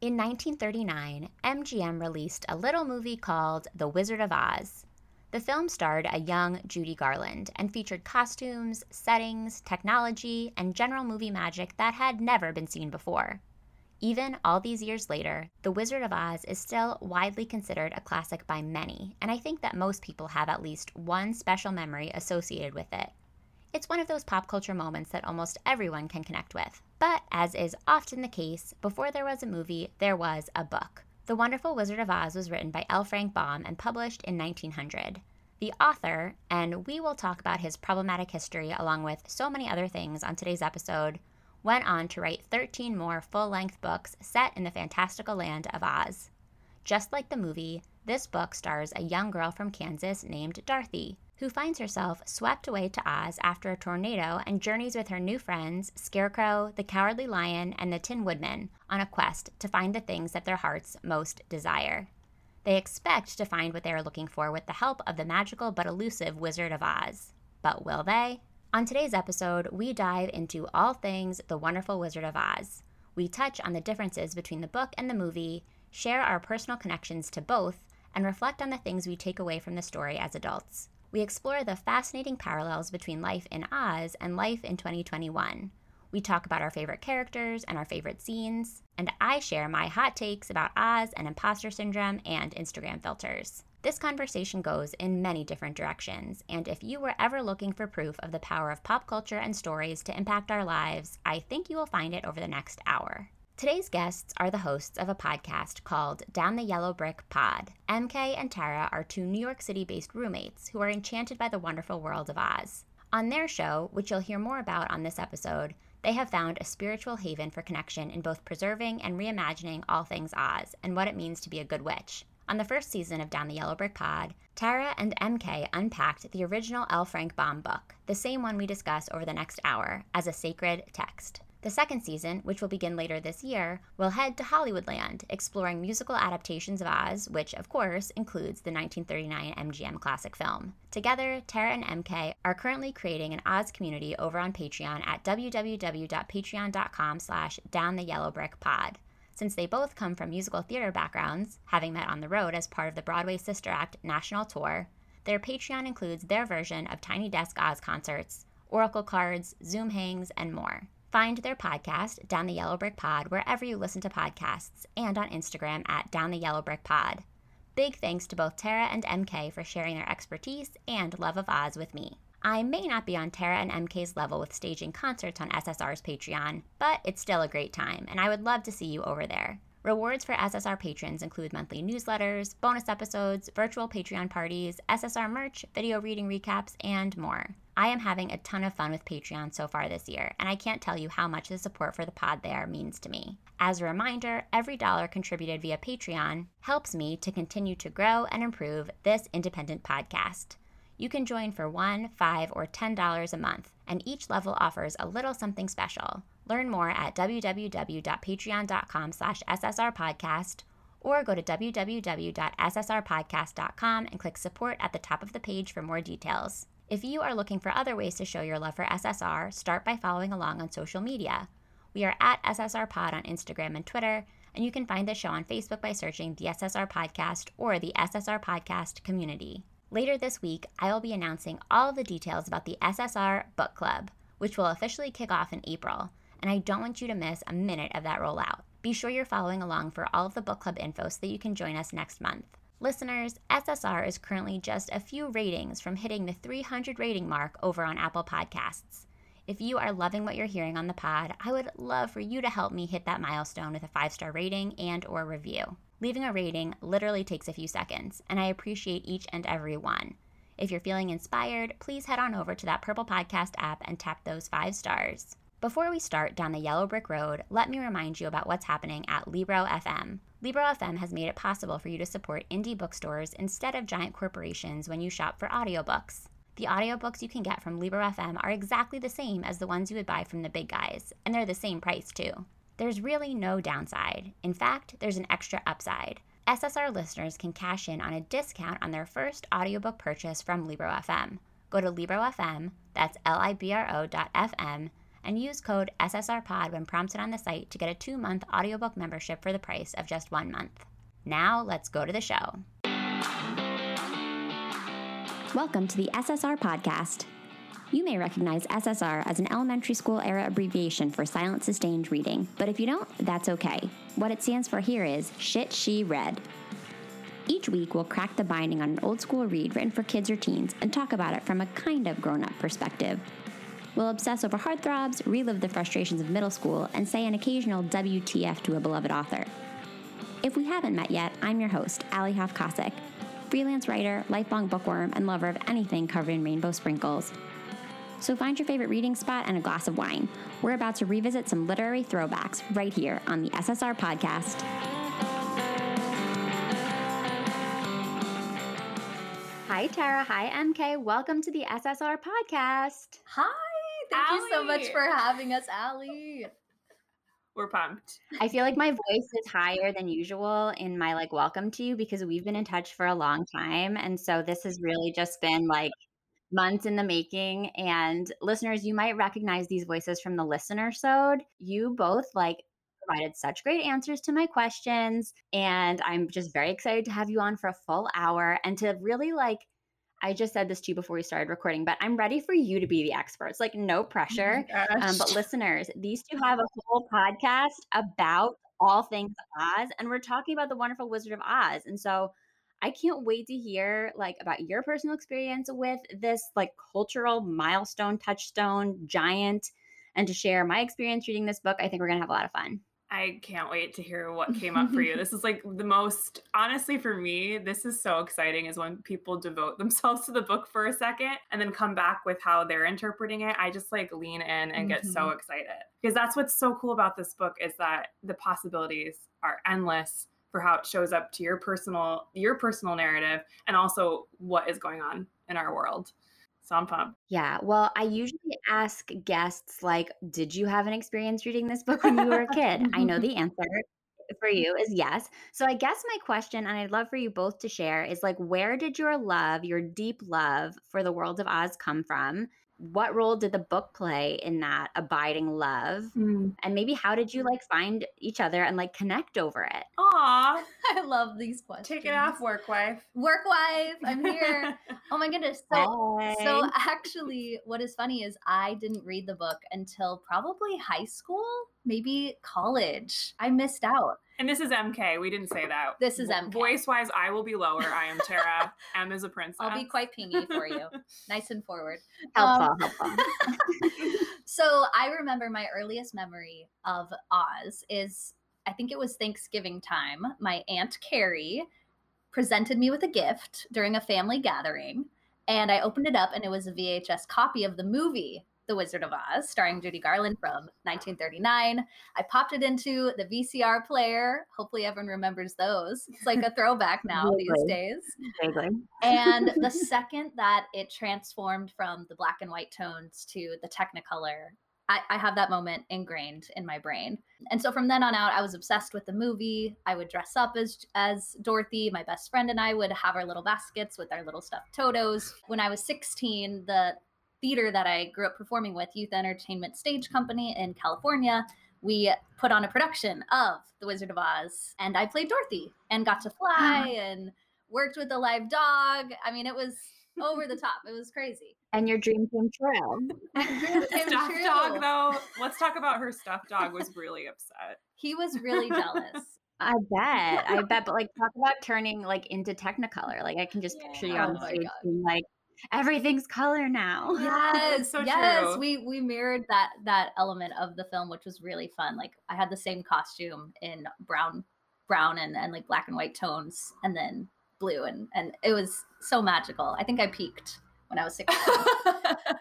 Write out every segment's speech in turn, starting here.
In 1939, MGM released a little movie called The Wizard of Oz. The film starred a young Judy Garland and featured costumes, settings, technology, and general movie magic that had never been seen before. Even all these years later, The Wizard of Oz is still widely considered a classic by many, and I think that most people have at least one special memory associated with it. It's one of those pop culture moments that almost everyone can connect with. But as is often the case, before there was a movie, there was a book. The Wonderful Wizard of Oz was written by L. Frank Baum and published in 1900. The author, and we will talk about his problematic history along with so many other things on today's episode, went on to write 13 more full length books set in the fantastical land of Oz. Just like the movie, this book stars a young girl from Kansas named Dorothy, who finds herself swept away to Oz after a tornado and journeys with her new friends, Scarecrow, the Cowardly Lion, and the Tin Woodman, on a quest to find the things that their hearts most desire. They expect to find what they are looking for with the help of the magical but elusive Wizard of Oz. But will they? On today's episode, we dive into all things The Wonderful Wizard of Oz. We touch on the differences between the book and the movie, share our personal connections to both, and reflect on the things we take away from the story as adults. We explore the fascinating parallels between life in Oz and life in 2021. We talk about our favorite characters and our favorite scenes, and I share my hot takes about Oz and imposter syndrome and Instagram filters. This conversation goes in many different directions, and if you were ever looking for proof of the power of pop culture and stories to impact our lives, I think you will find it over the next hour. Today's guests are the hosts of a podcast called Down the Yellow Brick Pod. EmKay and Tara are two New York City based roommates who are enchanted by the wonderful world of Oz. On their show, which you'll hear more about on this episode, they have found a spiritual haven for connection in both preserving and reimagining all things Oz and what it means to be a good witch. On the first season of Down the Yellow Brick Pod, Tara and EmKay unpacked the original L. Frank Baum book, the same one we discuss over the next hour, as a sacred text. The second season, which will begin later this year, will head to Hollywoodland, exploring musical adaptations of Oz, which, of course, includes the 1939 MGM classic film. Together, Tara and EmKay are currently creating an Oz community over on Patreon at www.patreon.com slash downtheyellowbrickpod. Since they both come from musical theater backgrounds, having met on the road as part of the Broadway Sister Act national tour, their Patreon includes their version of Tiny Desk Oz concerts, Oracle cards, Zoom hangs, and more. Find their podcast, Down the Yellow Brick Pod, wherever you listen to podcasts, and on Instagram at Down the Yellow Brick Pod. Big thanks to both Tara and EmKay for sharing their expertise and love of Oz with me. I may not be on Tara and EmKay's level with staging concerts on SSR's Patreon, but it's still a great time, and I would love to see you over there. Rewards for SSR patrons include monthly newsletters, bonus episodes, virtual Patreon parties, SSR merch, video reading recaps, and more. I am having a ton of fun with Patreon so far this year, and I can't tell you how much the support for the pod there means to me. As a reminder, every dollar contributed via Patreon helps me to continue to grow and improve this independent podcast. You can join for one, five, or ten dollars a month, and each level offers a little something special. Learn more at www.patreon.com slash ssrpodcast or go to www.ssrpodcast.com and click support at the top of the page for more details. If you are looking for other ways to show your love for SSR, start by following along on social media. We are at SSR Pod on Instagram and Twitter, and you can find the show on Facebook by searching the SSR Podcast or the SSR Podcast community. Later this week, I will be announcing all of the details about the SSR Book Club, which will officially kick off in April, and I don't want you to miss a minute of that rollout. Be sure you're following along for all of the book club info so that you can join us next month. Listeners, SSR is currently just a few ratings from hitting the 300 rating mark over on Apple Podcasts. If you are loving what you're hearing on the pod, I would love for you to help me hit that milestone with a 5-star rating and or review. Leaving a rating literally takes a few seconds, and I appreciate each and every one. If you're feeling inspired, please head on over to that Purple Podcast app and tap those five stars. Before we start down the yellow brick road, let me remind you about what's happening at Libro FM. Libro FM has made it possible for you to support indie bookstores instead of giant corporations when you shop for audiobooks. The audiobooks you can get from LibroFM are exactly the same as the ones you would buy from the big guys, and they're the same price too. There's really no downside. In fact, there's an extra upside. SSR listeners can cash in on a discount on their first audiobook purchase from LibroFM. Go to LibroFM, that's L I B R O dot FM, and use code SSRPOD when prompted on the site to get a two month audiobook membership for the price of just one month. Now, let's go to the show. Welcome to the SSR Podcast. You may recognize SSR as an elementary school era abbreviation for silent sustained reading, but if you don't, that's okay. What it stands for here is Shit She Read. Each week, we'll crack the binding on an old school read written for kids or teens and talk about it from a kind of grown up perspective. We'll obsess over heartthrobs, relive the frustrations of middle school, and say an occasional WTF to a beloved author. If we haven't met yet, I'm your host, Alli Hoff Kosik, freelance writer, lifelong bookworm, and lover of anything covered in rainbow sprinkles. So find your favorite reading spot and a glass of wine. We're about to revisit some literary throwbacks right here on the SSR podcast. Hi, Tara. Hi, EmKay. Welcome to the SSR podcast. Hi. Thank Alli. you so much for having us, Alli. We're pumped. I feel like my voice is higher than usual in my like welcome to you because we've been in touch for a long time. And so this has really just been like months in the making. And listeners, you might recognize these voices from the listener sode. You both like provided such great answers to my questions. And I'm just very excited to have you on for a full hour and to really like I just said this to you before we started recording, but I'm ready for you to be the experts. Like, no oh pressure. Oh um, but listeners, these two have a whole podcast about all things Oz, and we're talking about the wonderful Wizard of Oz. And so I can't wait to hear like about your personal experience with this like cultural milestone, touchstone, giant, and to share my experience reading this book. I think we're gonna have a lot of fun. I can't wait to hear what came up for you. This is like the most, honestly, for me, this is so exciting is when people devote themselves to the book for a second and then come back with how they're interpreting it. I just like lean in and mm-hmm. get so mm-hmm. excited because that's what's so cool about this book is that the possibilities are endless for how it shows up to your personal your personal narrative and also what is going on in our world. So I'm pumped. Yeah. Well, I usually ask guests like, did you have an experience reading this book when you were a kid? I know the answer for you is yes. So I guess my question, and I'd love for you both to share, is like, where did your love, your deep love for the world of Oz come from? What role did the book play in that abiding love? Mm. And maybe how did you like find each other and like connect over it? Aw, I love these questions. Take it off, work wife. Work wife, I'm here. oh my goodness. So, so actually, what is funny is I didn't read the book until probably high school, maybe college. I missed out. And this is EmKay. We didn't say that. This is EmKay. Voice wise, I will be lower. I am Tara. M is a princess. I'll be quite pingy for you. nice and forward. Helpful, um, helpful. so I remember my earliest memory of Oz is I think it was Thanksgiving time. My Aunt Carrie presented me with a gift during a family gathering. And I opened it up and it was a VHS copy of the movie the Wizard of Oz, starring Judy Garland from 1939. I popped it into the VCR player. Hopefully, everyone remembers those. It's like a throwback now these days. Vaguely. And the second that it transformed from the black and white tones to the Technicolor, I, I, have that moment ingrained in my brain. And so from then on out, I was obsessed with the movie. I would dress up as as Dorothy. My best friend and I would have our little baskets with our little stuffed Totos. When I was 16, the theater that I grew up performing with, Youth Entertainment Stage Company in California, we put on a production of The Wizard of Oz. And I played Dorothy and got to fly and worked with a live dog. I mean, it was over the top. It was crazy. And your dream came true. stuffed true. dog, though. Let's talk about her stuffed dog. Was really upset. He was really jealous. I bet. I bet. But like, talk about turning like into Technicolor. Like, I can just yeah. picture you oh on oh stage being like, everything's color now. Yes, so yes, true. we we mirrored that that element of the film, which was really fun. Like I had the same costume in brown, brown and and like black and white tones, and then blue, and and it was so magical. I think I peaked when I was 16.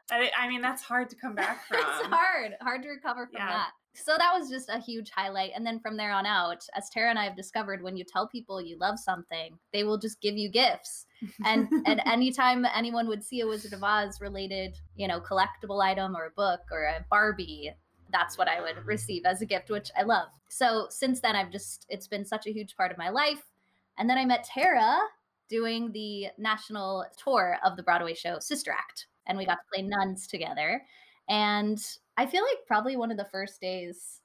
I, I mean, that's hard to come back from. it's hard, hard to recover from yeah. that. So that was just a huge highlight. And then from there on out, as Tara and I have discovered, when you tell people you love something, they will just give you gifts and and anytime anyone would see a Wizard of Oz related, you know, collectible item or a book or a Barbie, that's what I would receive as a gift, which I love. So since then, I've just it's been such a huge part of my life. And then I met Tara doing the national tour of the Broadway show Sister Act, and we got to play nuns together. And I feel like probably one of the first days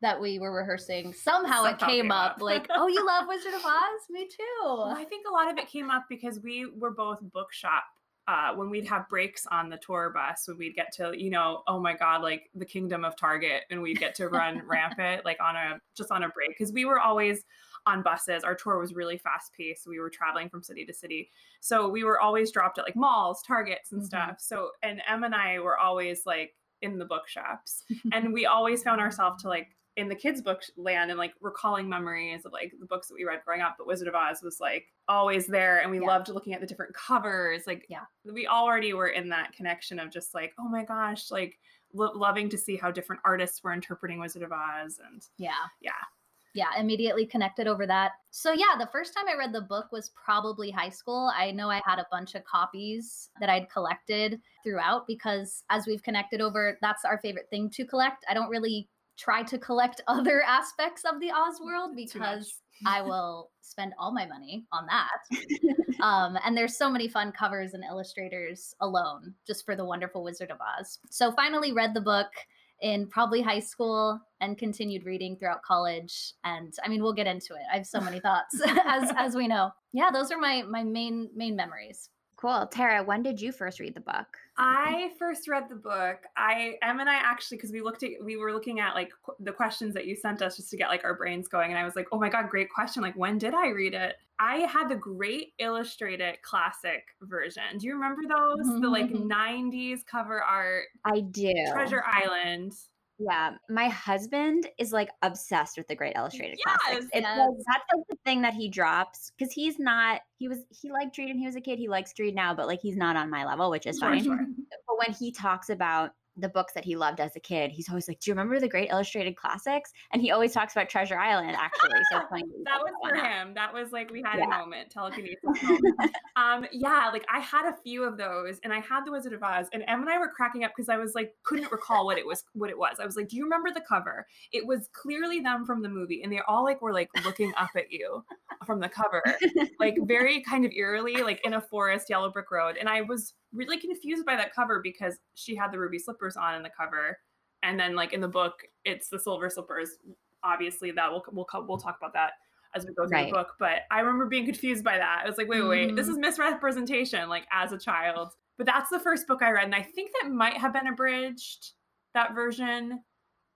that we were rehearsing, somehow, it came came up, up. like, oh, you love Wizard of Oz? Me Well, too. I think a lot of it came up because we were both bookshop. Uh, when we'd have breaks on the tour bus, when we'd get to, you know, oh my God, like the kingdom of Target, and we'd get to run rampant, like on a just on a break, because we were always on buses. Our tour was really fast paced. We were traveling from city to city, so we were always dropped at like malls, Targets, and Mhm. stuff. So, and Em and I were always like in the bookshops, and we always found ourselves to like in the kids book land and like recalling memories of like the books that we read growing up but wizard of oz was like always there and we Yeah. loved looking at the different covers like Yeah. we already were in that connection of just like oh my gosh like lo- loving to see how different artists were interpreting wizard of oz and Yeah. Yeah. Yeah, immediately connected over that. So, yeah, the first time I read the book was probably high school. I know I had a bunch of copies that I'd collected throughout because, as we've connected over, that's our favorite thing to collect. I don't really try to collect other aspects of the Oz world because I will spend all my money on that. um, and there's so many fun covers and illustrators alone just for the wonderful Wizard of Oz. So finally read the book in probably high school and continued reading throughout college. And I mean, we'll get into it. I have so many thoughts as as we know. Yeah, those are my my main main memories. Cool. Tara, when did you first read the book? I first read the book. I Em and I actually because we looked at we were looking at like qu- the questions that you sent us just to get like our brains going, and I was like, oh my god, great question! Like when did I read it? I had the great illustrated classic version. Do you remember those? The like Mhm. '90s cover art, I do. Treasure Island. Yeah, my husband is like obsessed with the Great Illustrated Classics. Yes, It's yes. like, that's like the thing that he drops because he's not. He was he liked to read when he was a kid. He likes to read now, but like he's not on my level, which is Sure, fine. sure. But when he talks about the books that he loved as a kid, he's always like, "Do you remember the Great Illustrated Classics?" And he always talks about Treasure Island. Actually, so funny that was for him. That was like we had Yeah. a moment, telekinesis moment. um, yeah, like I had a few of those, and I had the Wizard of Oz, and Em and I were cracking up because I was like couldn't recall what it was. What it was. I was like, "Do you remember the cover?" It was clearly them from the movie, and they all like were like looking up at you from the cover, like very kind of eerily, like in a forest, yellow brick road. And I was really confused by that cover because she had the ruby slippers on in the cover, and then like in the book, it's the silver slippers. Obviously, that we'll we'll we'll talk about that as we go through Right. the book. But I remember being confused by that. I was like, wait, wait, wait, this is misrepresentation, like as a child. But that's the first book I read, and I think that might have been abridged that version.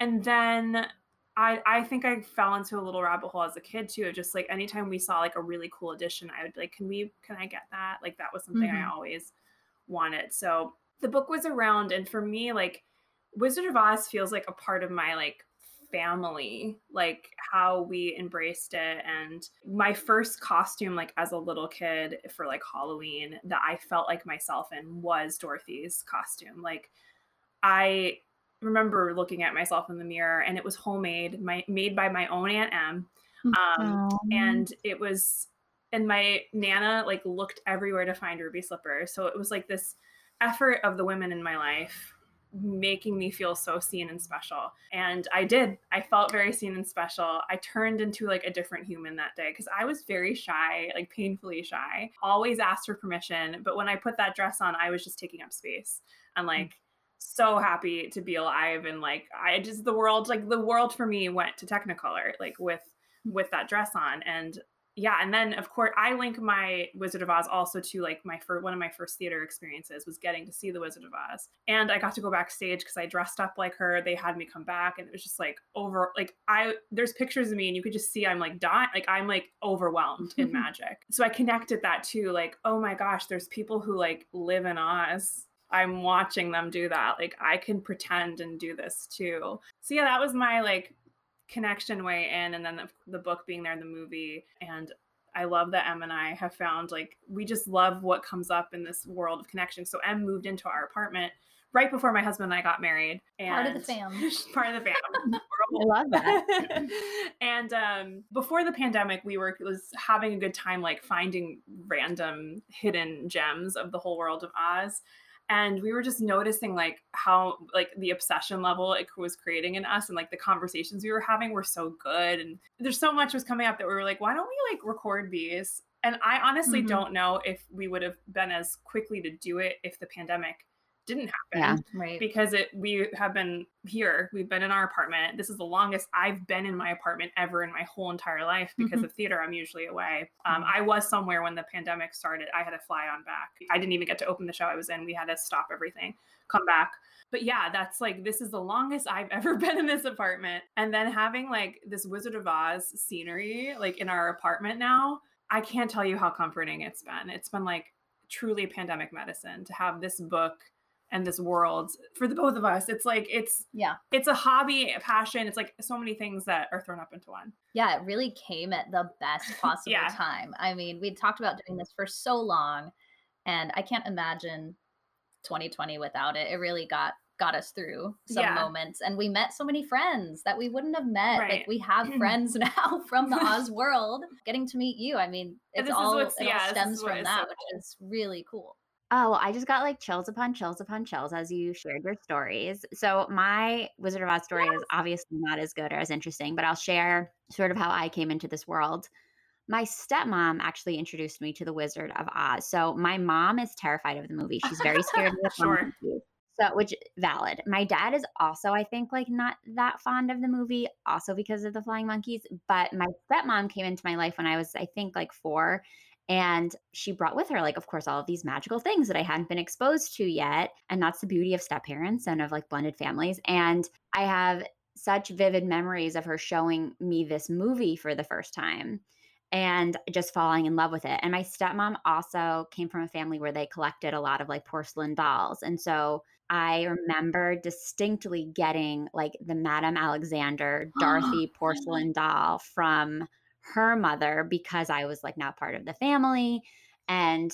And then I I think I fell into a little rabbit hole as a kid too. Just like anytime we saw like a really cool edition, I would be like, can we can I get that? Like that was something I Mhm. always wanted. So the book was around, and for me, like Wizard of Oz feels like a part of my like family, like how we embraced it. And my first costume, like as a little kid for like Halloween, that I felt like myself in was Dorothy's costume. Like I remember looking at myself in the mirror and it was homemade, my made by my own Aunt Em. Um, and it was and my nana like looked everywhere to find ruby slippers so it was like this effort of the women in my life making me feel so seen and special. And i did. I felt very seen and special. I turned into like a different human that day because i was very shy like painfully shy. Always asked for permission but when i put that dress on i was just taking up space. And hmm. like so happy to be alive and like i just the world like the world for me went to technicolor like with with that dress on. And yeah and then of course i link my wizard of oz also to like my first one of my first theater experiences was getting to see the wizard of oz. And i got to go backstage because i dressed up like her they had me come back and it was just like over like i there's pictures of me and you could just see i'm like dying like i'm like overwhelmed in magic. So i connected that to like oh my gosh there's people who like live in oz. I'm watching them do that. Like i can pretend and do this too. So yeah that was my like connection way in and then the, the book being there in the movie and i love that M and i have found like we just love what comes up in this world of connection so M moved into our apartment right before my husband and i got married and Part of the fam. part of the fam I love that. and um, before the pandemic, we were was having a good time, like finding random hidden gems of the whole world of Oz. And we were just noticing like how like the obsession level it was creating in us, and like the conversations we were having were so good. And there's so much was coming up that we were like, why don't we like record these? And I honestly Mhm. don't know if we would have been as quickly to do it if the pandemic didn't happen Yeah. Right. because it we have been here we've been in our apartment this is the longest i've been in my apartment ever in my whole entire life because Mhm. of theater i'm usually away um, Mhm. i was somewhere when the pandemic started i had to fly on back i didn't even get to open the show i was in we had to stop everything come back but yeah that's like this is the longest i've ever been in this apartment and then having like this wizard of oz scenery like in our apartment now i can't tell you how comforting it's been it's been like truly pandemic medicine to have this book and this world for the both of us it's like it's Yeah. it's a hobby a passion it's like so many things that are thrown up into one Yeah, it really came at the best possible Yeah. time. I mean, we talked about doing this for so long, and I can't imagine 2020 without it. It really got got us through some Yeah. moments, and we met so many friends that we wouldn't have met. Right. Like we have friends now from the Oz world. Getting to meet you, I mean, it's all, what's- it yeah, all stems from that, so which is really cool. Oh, I just got like chills upon chills upon chills as you shared your stories. So my Wizard of Oz story is obviously not as good or as interesting, but I'll share sort of how I came into this world. My stepmom actually introduced me to the Wizard of Oz. So my mom is terrified of the movie. She's very scared of the flying Sure. monkeys. So which valid. My dad is also, I think, like not that fond of the movie, also because of the flying monkeys. But my stepmom came into my life when I was, I think, like four. And she brought with her, like, of course, all of these magical things that I hadn't been exposed to yet. And that's the beauty of step parents and of like blended families. And I have such vivid memories of her showing me this movie for the first time and just falling in love with it. And my stepmom also came from a family where they collected a lot of like porcelain dolls. And so I remember distinctly getting like the Madame Alexander Dorothy porcelain doll from her mother because I was like now part of the family. And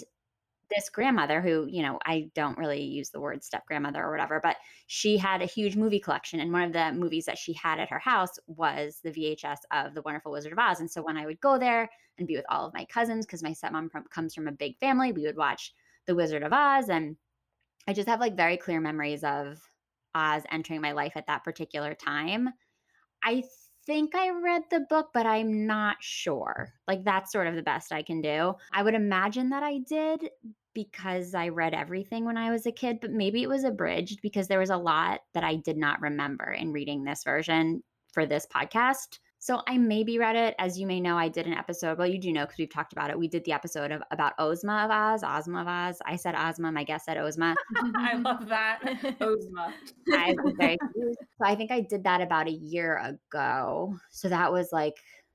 this grandmother, who, you know, I don't really use the word step grandmother or whatever, but she had a huge movie collection. And one of the movies that she had at her house was the VHS of The Wonderful Wizard of Oz. And so when I would go there and be with all of my cousins, because my stepmom from, comes from a big family, we would watch The Wizard of Oz. And I just have like very clear memories of Oz entering my life at that particular time. I think I read the book, but I'm not sure. Like that's sort of the best I can do. I would imagine that I did because I read everything when I was a kid, but maybe it was abridged because there was a lot that I did not remember in reading this version for this podcast. So I maybe read it. As you may know, I did an episode. Well, you do know because we've talked about it. We did the episode of about Ozma of Oz, Ozma of Oz. I said Ozma. My guest said Ozma. i love that ozma I was very confused. So I think I did that about a year ago. So that was like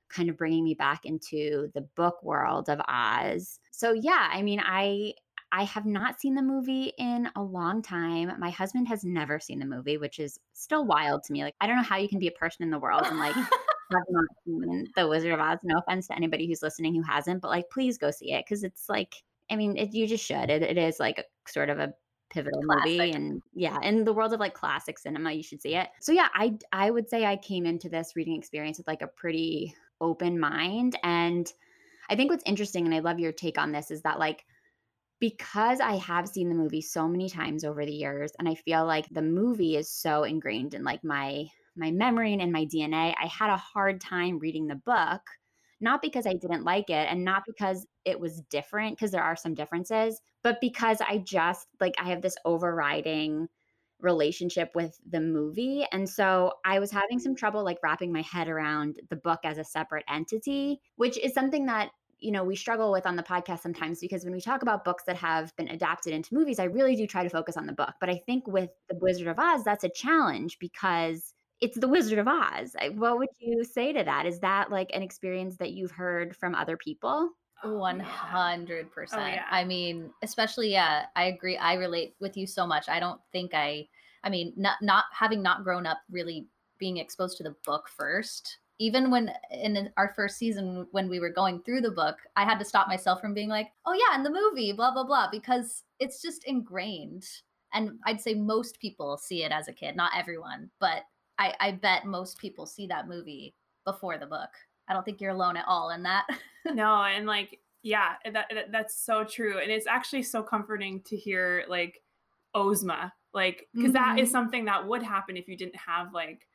kind of bringing me back into the book world of Oz. So yeah, I mean, I I have not seen the movie in a long time. My husband has never seen the movie, which is still wild to me. Like I don't know how you can be a person in the world and like have not seen The Wizard of Oz. No offense to anybody who's listening who hasn't, but like please go see it because it's like I mean, it, you just should. It, it is like a, sort of a pivotal movie and yeah in the world of like classic cinema you should see it so yeah i i would say i came into this reading experience with like a pretty open mind and i think what's interesting and i love your take on this is that like because i have seen the movie so many times over the years and i feel like the movie is so ingrained in like my my memory and in my dna i had a hard time reading the book not because I didn't like it and not because it was different, because there are some differences, but because I just like I have this overriding relationship with the movie. And so I was having some mm. trouble like wrapping my head around the book as a separate entity, which is something that you know we struggle with on the podcast sometimes because when we talk about books that have been adapted into movies i really do try to focus on the book but i think with the wizard of oz that's a challenge because it's the Wizard of Oz. What would mm-hmm. you say to that? Is that like an experience that you've heard from other people? Oh, hundred oh, percent. Oh. I mean, especially yeah, I agree. I relate with you so much. I don't think I. I mean, not not having not grown up really being exposed to the book first. Even when in our first season, when we were going through the book, I had to stop myself from being like, "Oh yeah, in the movie, blah blah blah," because it's just ingrained. And I'd say most people see it as a kid, not everyone, but I, I bet most people see that movie before the book. I don't think you're alone at all in that. no and like yeah that, that that's so true and it's actually so comforting to hear like ozma like because that is Mhm. something that would happen if you didn't have like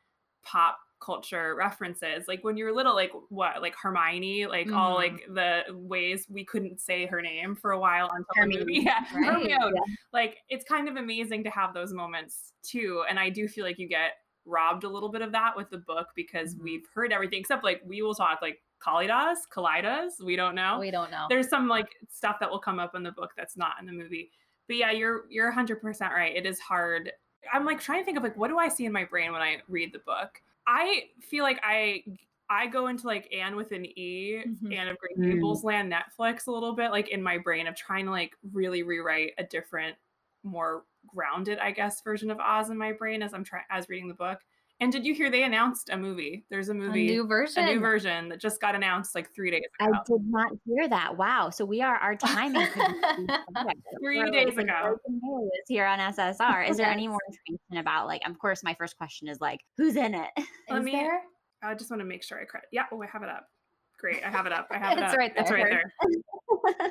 pop culture references. Like when you're little, like what, like Hermione, like mm-hmm. all like the ways we couldn't say her name for a while until Hermione, the movie. Yeah, right? Hermione. Yeah. Like it's kind of amazing to have those moments too. And I do feel like you get robbed a little bit of that with the book because mm-hmm. we've heard everything except like we will talk like Kalidahs, Kalidahs, we don't know. We don't know. There's some like stuff that will come up in the book that's not in the movie. But yeah, you're you're 100% right. It is hard. I'm like trying to think of like what do I see in my brain when I read the book? I feel like I I go into like Anne with an E, mm-hmm. Anne of Green Gables mm. land Netflix a little bit, like in my brain of trying to like really rewrite a different, more grounded, I guess, version of Oz in my brain as I'm trying as reading the book. And did you hear they announced a movie? There's a movie, a new version, a new version that just got announced like three days ago. I did not hear that. Wow! So we are our timing three We're days ago here on SSR. Is there any more information about like? Of course, my first question is like, who's in it? Let is me, there? I just want to make sure I credit. Yeah. Oh, I have it up. Great. I have it up. I have it it's up. Right there. It's right there.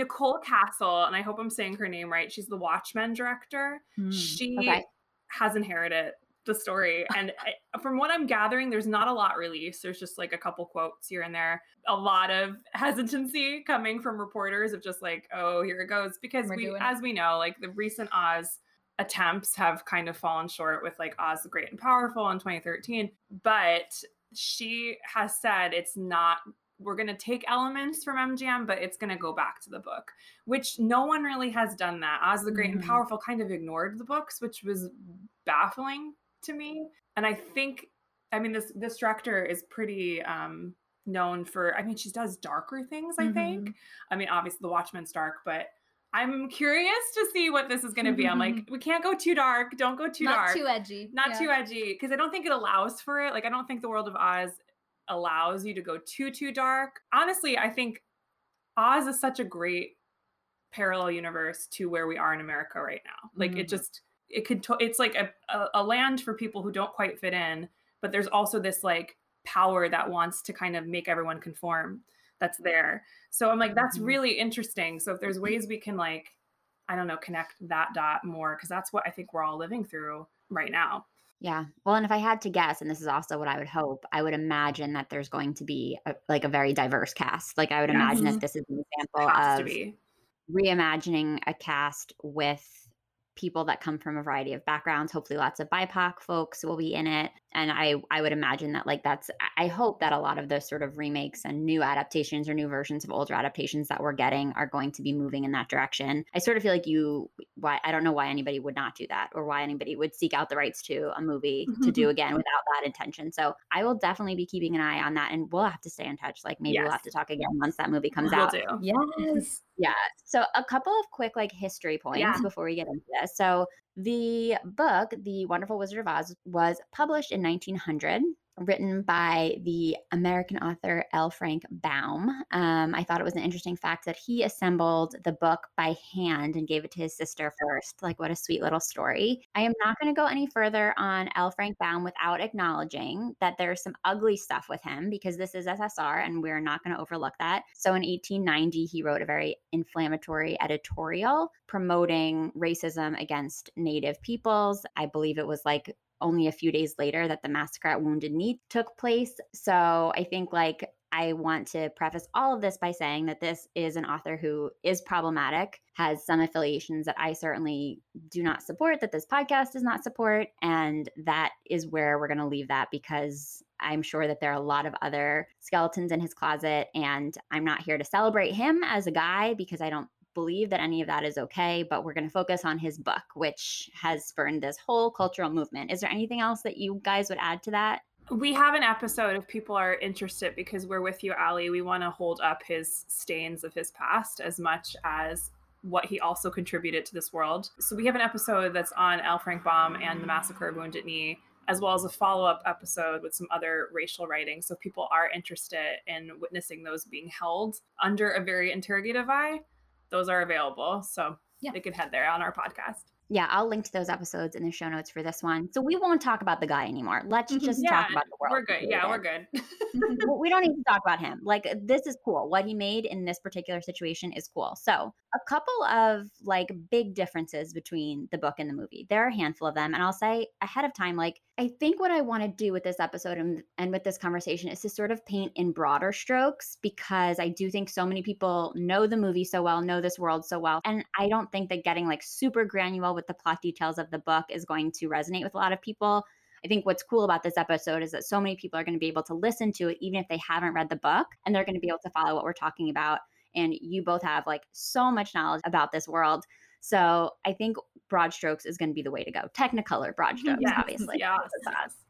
Nicole Kassell, and I hope I'm saying her name right. She's the Watchmen director. Hmm. She okay. has inherited the story. And I, from what I'm gathering, there's not a lot released. There's just like a couple quotes here and there. A lot of hesitancy coming from reporters of just like, oh, here it goes. Because We're we, as we know, like the recent Oz attempts have kind of fallen short with like Oz the Great and Powerful in 2013. But she has said it's not we're going to take elements from MGM, but it's going to go back to the book, which no one really has done that. Oz the Great mm-hmm. and Powerful kind of ignored the books, which was baffling to me. And I think, I mean, this this director is pretty um, known for. I mean, she does darker things. I mm-hmm. think. I mean, obviously, The Watchmen's dark, but I'm curious to see what this is going to be. I'm like, we can't go too dark. Don't go too Not dark. Too edgy. Not yeah. too edgy because I don't think it allows for it. Like, I don't think the world of Oz allows you to go too too dark. Honestly, I think Oz is such a great parallel universe to where we are in America right now. Like, mm-hmm. it just it could to- it's like a, a, a land for people who don't quite fit in but there's also this like power that wants to kind of make everyone conform that's there so i'm like that's mm-hmm. really interesting so if there's ways we can like i don't know connect that dot more because that's what i think we're all living through right now yeah. Well, and if I had to guess, and this is also what I would hope, I would imagine that there's going to be a, like a very diverse cast. Like I would yes. imagine that this is an example of reimagining a cast with people that come from a variety of backgrounds. Hopefully, lots of BIPOC folks will be in it. And I, I would imagine that, like, that's, I hope that a lot of those sort of remakes and new adaptations or new versions of older adaptations that we're getting are going to be moving in that direction. I sort of feel like you, why, I don't know why anybody would not do that or why anybody would seek out the rights to a movie mm-hmm, to do mm-hmm. again without that intention. So I will definitely be keeping an eye on that and we'll have to stay in touch. Like, maybe yes. we'll have to talk again once that movie comes we'll out. Do. Yes. Yeah. So a couple of quick like history points yeah. before we get into this. So the book, The Wonderful Wizard of Oz, was published in 1900 written by the American author L. Frank Baum. Um, I thought it was an interesting fact that he assembled the book by hand and gave it to his sister first. Like, what a sweet little story. I am not going to go any further on L. Frank Baum without acknowledging that there's some ugly stuff with him because this is SSR and we're not going to overlook that. So, in 1890, he wrote a very inflammatory editorial promoting racism against Native peoples. I believe it was like only a few days later that the massacre at Wounded Knee took place. So I think like I want to preface all of this by saying that this is an author who is problematic, has some affiliations that I certainly do not support, that this podcast does not support. And that is where we're going to leave that because I'm sure that there are a lot of other skeletons in his closet. And I'm not here to celebrate him as a guy because I don't believe that any of that is okay, but we're going to focus on his book, which has spurned this whole cultural movement. Is there anything else that you guys would add to that? We have an episode if people are interested because we're with you, Alli. We want to hold up his stains of his past as much as what he also contributed to this world. So we have an episode that's on L. Frank Baum and the massacre of Wounded Knee, as well as a follow-up episode with some other racial writing. So people are interested in witnessing those being held under a very interrogative eye those are available. So yeah. they can head there on our podcast. Yeah, I'll link to those episodes in the show notes for this one. So we won't talk about the guy anymore. Let's mm-hmm. just yeah, talk about the world. We're good. Yeah, we're good. we don't need to talk about him. Like this is cool. What he made in this particular situation is cool. So a couple of like big differences between the book and the movie. There are a handful of them. And I'll say ahead of time, like, I think what I want to do with this episode and, and with this conversation is to sort of paint in broader strokes because I do think so many people know the movie so well, know this world so well. And I don't think that getting like super granular with the plot details of the book is going to resonate with a lot of people. I think what's cool about this episode is that so many people are going to be able to listen to it, even if they haven't read the book, and they're going to be able to follow what we're talking about and you both have like so much knowledge about this world. So I think broad strokes is going to be the way to go. Technicolor broad strokes, yes, obviously. Yes.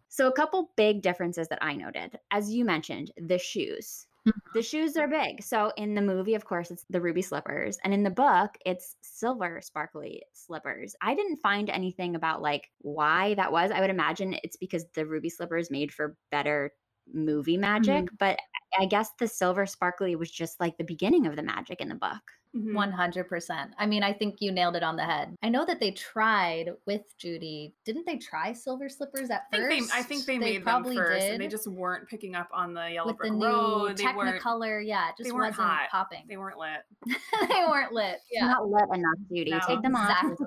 So a couple big differences that I noted, as you mentioned, the shoes. Mm-hmm. The shoes are big. So in the movie, of course, it's the ruby slippers. And in the book, it's silver sparkly slippers. I didn't find anything about like why that was. I would imagine it's because the ruby slippers made for better movie magic, mm-hmm. but I guess the silver sparkly was just like the beginning of the magic in the book. Mm-hmm. 100%. I mean, I think you nailed it on the head. I know that they tried with Judy. Didn't they try silver slippers at I first? They, I think they, they made them first did. and they just weren't picking up on the yellow with brick the new road. They Technicolor, yeah, it just wasn't hot. popping. They weren't lit. they weren't lit. Yeah. Not lit enough, Judy. No. Take them exactly.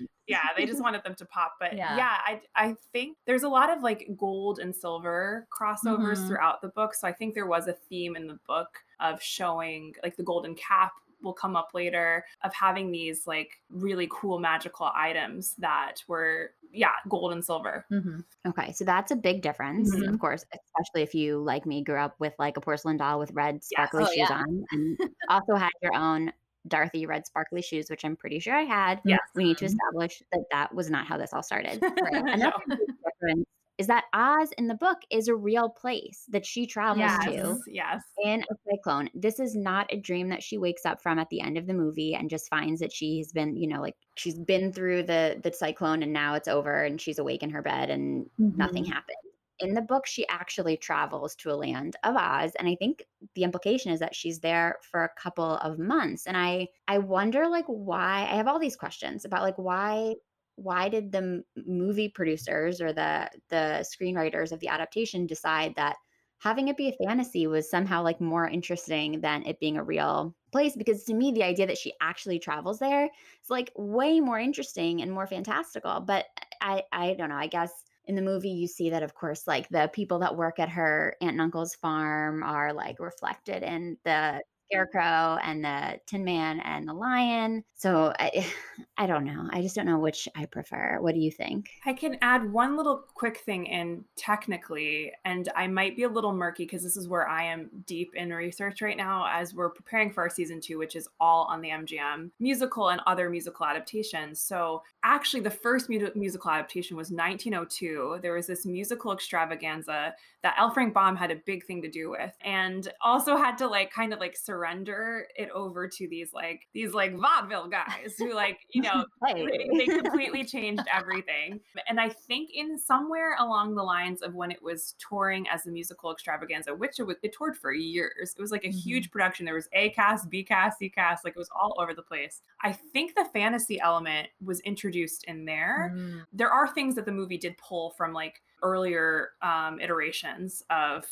yeah, they just wanted them to pop. But yeah. yeah, I I think there's a lot of like gold and silver crossovers mm-hmm. throughout the book. So I think there was a theme in the book of showing like the golden cap will come up later of having these like really cool magical items that were yeah gold and silver mm-hmm. okay so that's a big difference mm-hmm. of course especially if you like me grew up with like a porcelain doll with red sparkly yes. oh, shoes yeah. on and also had your own Dorothy red sparkly shoes, which I'm pretty sure I had. Yes. We need to establish that that was not how this all started. Right. Another difference is that Oz in the book is a real place that she travels yes, to. Yes. In a cyclone. This is not a dream that she wakes up from at the end of the movie and just finds that she's been, you know, like she's been through the the cyclone and now it's over and she's awake in her bed and mm-hmm. nothing happened. In the book, she actually travels to a land of Oz, and I think the implication is that she's there for a couple of months. And I, I wonder, like, why. I have all these questions about, like, why why did the movie producers or the the screenwriters of the adaptation decide that having it be a fantasy was somehow like more interesting than it being a real place because to me the idea that she actually travels there is like way more interesting and more fantastical but i i don't know i guess in the movie you see that of course like the people that work at her aunt and uncle's farm are like reflected in the Scarecrow and the Tin Man and the Lion. So I, I don't know. I just don't know which I prefer. What do you think? I can add one little quick thing in technically, and I might be a little murky because this is where I am deep in research right now as we're preparing for our season two, which is all on the MGM musical and other musical adaptations. So actually, the first mu- musical adaptation was 1902. There was this musical extravaganza that L. Frank Baum had a big thing to do with, and also had to like kind of like surrender it over to these like these like vaudeville guys who like you know they, they completely changed everything. And i think in somewhere along the lines of when it was touring as a musical extravaganza which it was it toured for years. It was like a mm-hmm. huge production. There was a cast b cast c cast like it was all over the place. I think the fantasy element was introduced in there. Mm. there are things that the movie did pull from like earlier um, iterations of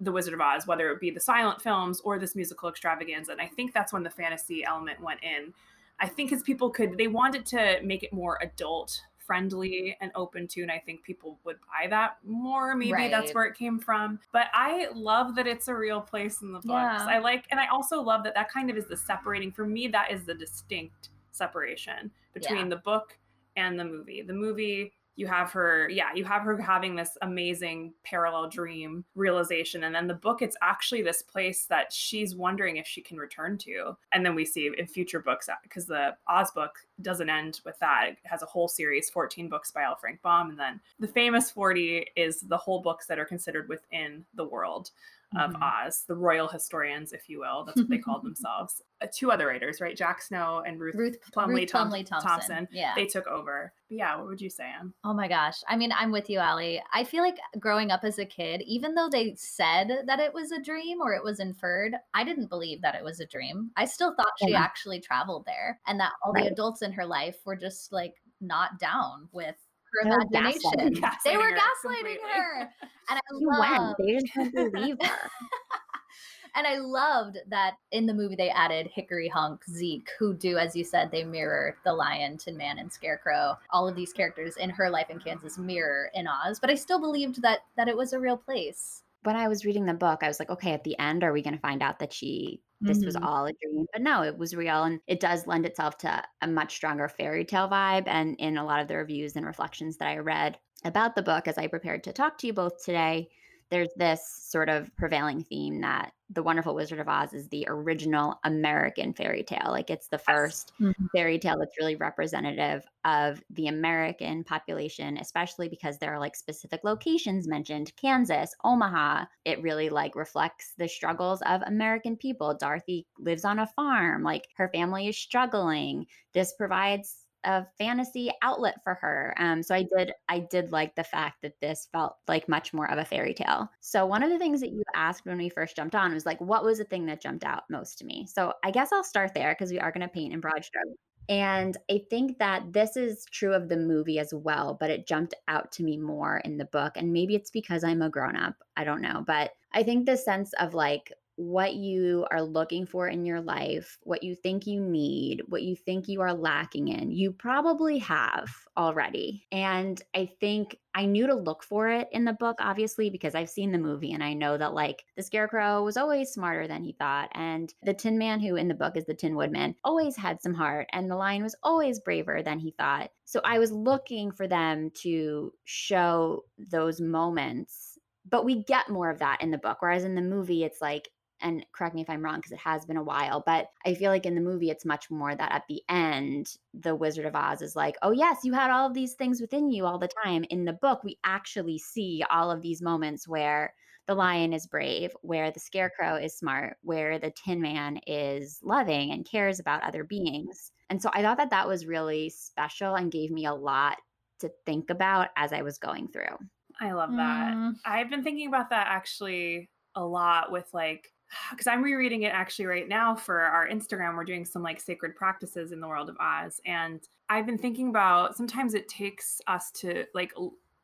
the Wizard of Oz, whether it be the silent films or this musical extravaganza. And I think that's when the fantasy element went in. I think as people could, they wanted to make it more adult friendly and open to, and I think people would buy that more. Maybe right. that's where it came from. But I love that it's a real place in the books. Yeah. I like, and I also love that that kind of is the separating, for me, that is the distinct separation between yeah. the book and the movie. The movie you have her yeah you have her having this amazing parallel dream realization and then the book it's actually this place that she's wondering if she can return to and then we see in future books because the oz book doesn't end with that it has a whole series 14 books by l frank baum and then the famous 40 is the whole books that are considered within the world of mm-hmm. Oz, the royal historians, if you will. That's what they called themselves. Uh, two other writers, right? Jack Snow and Ruth, Ruth Plumly, Ruth Plumly Tom- Thompson. Thompson. Yeah. They took over. But yeah, what would you say, Anne? Oh my gosh. I mean, I'm with you, Alli. I feel like growing up as a kid, even though they said that it was a dream or it was inferred, I didn't believe that it was a dream. I still thought she yeah. actually traveled there and that all right. the adults in her life were just like not down with her imagination. Gaslighting. They were gaslighting her. her. And I she love... went. They just didn't believe her. and I loved that in the movie they added Hickory Hunk, Zeke, who do, as you said, they mirror the Lion, Tin Man, and Scarecrow. All of these characters in her life in Kansas mirror in Oz, but I still believed that that it was a real place. When I was reading the book, I was like, okay, at the end, are we going to find out that she this mm-hmm. was all a dream. But no, it was real. And it does lend itself to a much stronger fairy tale vibe. And in a lot of the reviews and reflections that I read about the book as I prepared to talk to you both today, there's this sort of prevailing theme that the wonderful wizard of oz is the original american fairy tale. Like it's the first mm-hmm. fairy tale that's really representative of the american population especially because there are like specific locations mentioned. Kansas omaha it really like reflects the struggles of american people. Dorothy lives on a farm. Like her family is struggling. This provides a fantasy outlet for her. Um, so I did I did like the fact that this felt like much more of a fairy tale. So one of the things that you asked when we first jumped on was like, what was the thing that jumped out most to me? So I guess I'll start there because we are going to paint in broad strokes. And I think that this is true of the movie as well, but it jumped out to me more in the book. And maybe it's because I'm a grown up. I don't know. But I think the sense of like what you are looking for in your life, what you think you need, what you think you are lacking in, you probably have already. And I think I knew to look for it in the book, obviously, because I've seen the movie and I know that, like, the Scarecrow was always smarter than he thought. And the Tin Man, who in the book is the Tin Woodman, always had some heart. And the Lion was always braver than he thought. So I was looking for them to show those moments but we get more of that in the book whereas in the movie it's like and correct me if I'm wrong because it has been a while, but I feel like in the movie it's much more that at the end the Wizard of Oz is like, "Oh yes, you had all of these things within you all the time." In the book, we actually see all of these moments where the lion is brave, where the scarecrow is smart, where the tin man is loving and cares about other beings. And so I thought that that was really special and gave me a lot to think about as I was going through. I love that. Mm. I've been thinking about that actually a lot with like because I'm rereading it actually right now for our Instagram. We're doing some like sacred practices in the world of Oz. And I've been thinking about sometimes it takes us to like,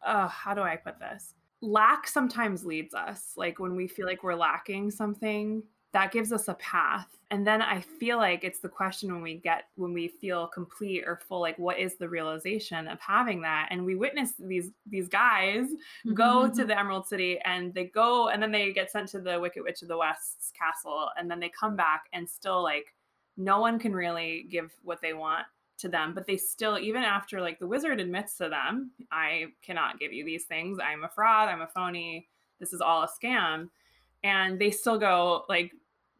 uh, how do I put this? Lack sometimes leads us. Like when we feel like we're lacking something, that gives us a path. And then i feel like it's the question when we get when we feel complete or full like what is the realization of having that? And we witness these these guys mm-hmm. go to the emerald city and they go and then they get sent to the wicked witch of the west's castle and then they come back and still like no one can really give what they want to them but they still even after like the wizard admits to them i cannot give you these things. I'm a fraud. I'm a phony. This is all a scam. And they still go like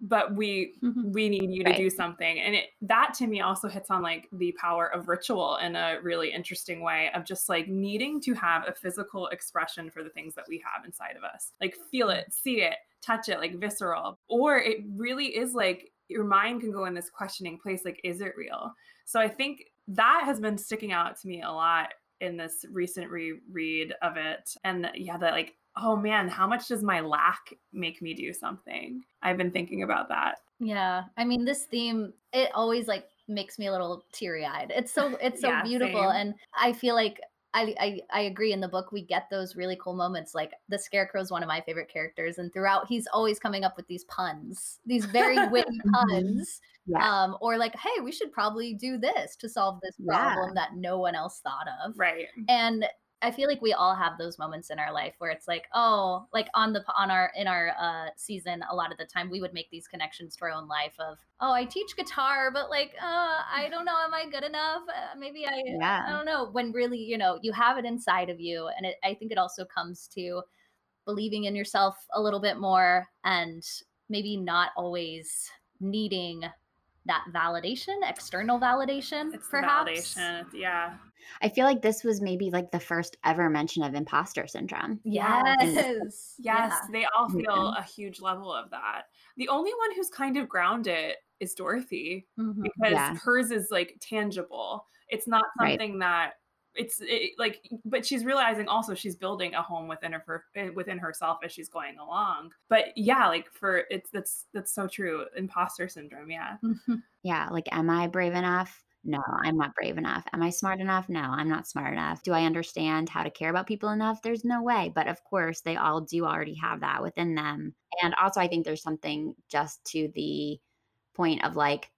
but we mm-hmm. we need you to right. do something. And it that to me also hits on like the power of ritual in a really interesting way of just like needing to have a physical expression for the things that we have inside of us. Like feel it see it touch it like visceral. Or it really is like your mind can go in this questioning place like is it real? So i think that has been sticking out to me a lot in this recent reread of it. And yeah that like oh man, how much does my lack make me do something? I've been thinking about that. Yeah. I mean, this theme, it always like makes me a little teary eyed. It's so, it's so yeah, beautiful. Same. And I feel like I, I, I agree in the book we get those really cool moments like the scarecrow is one of my favorite characters and throughout he's always coming up with these puns these very witty mm-hmm. puns yeah. um or like hey we should probably do this to solve this problem yeah. that no one else thought of right and I feel like we all have those moments in our life where it's like, oh, like on the on our in our uh, season, a lot of the time we would make these connections to our own life of, oh, I teach guitar, but like, uh, I don't know, am I good enough? Uh, maybe I, yeah. I don't know. When really, you know, you have it inside of you, and it, I think it also comes to believing in yourself a little bit more, and maybe not always needing that validation, external validation, it's perhaps. validation, yeah. I feel like this was maybe like the first ever mention of imposter syndrome. Yes. yes. Yeah. They all feel a huge level of that. The only one who's kind of grounded is Dorothy mm-hmm. because yeah. hers is like tangible. It's not something right. that it's it, like but she's realizing also she's building a home within her eh, within herself as she's going along but yeah like for it's that's that's so true imposter syndrome yeah yeah like am i brave enough no, I'm not brave enough. Am I smart enough? No, I'm not smart enough. Do I understand how to care about people enough? There's no way. But of course, they all do already have that within them. And also, I think there's something just to the point of like,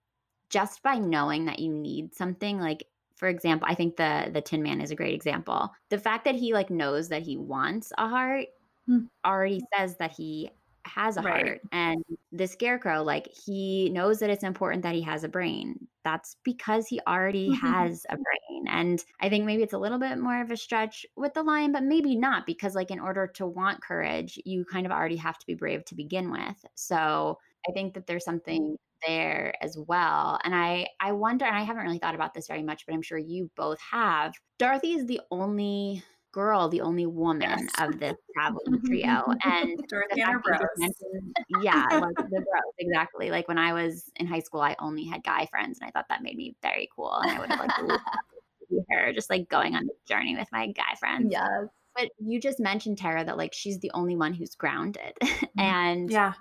just by knowing that you need something, like, for example, I think the the Tin Man is a great example. The fact that he like knows that he wants a heart Hmm. already says that he has a Right. heart and the scarecrow like he knows that it's important that he has a brain that's because he already has a brain and i think maybe it's a little bit more of a stretch with the lion but maybe not because like in order to want courage you kind of already have to be brave to begin with so i think that there's something there as well and i i wonder and i haven't really thought about this very much but i'm sure you both have dorothy is the only girl the only woman Yes. of this traveling trio and Dorothy and her fact that you bros. yeah, like the bros, exactly. Like when I was in high school, I only had guy friends, and I thought that made me very cool. And I would have like loved to see her just like going on the journey with my guy friends. Yes. But you just mentioned Tara that like she's the only one who's grounded, mm-hmm. and Yeah.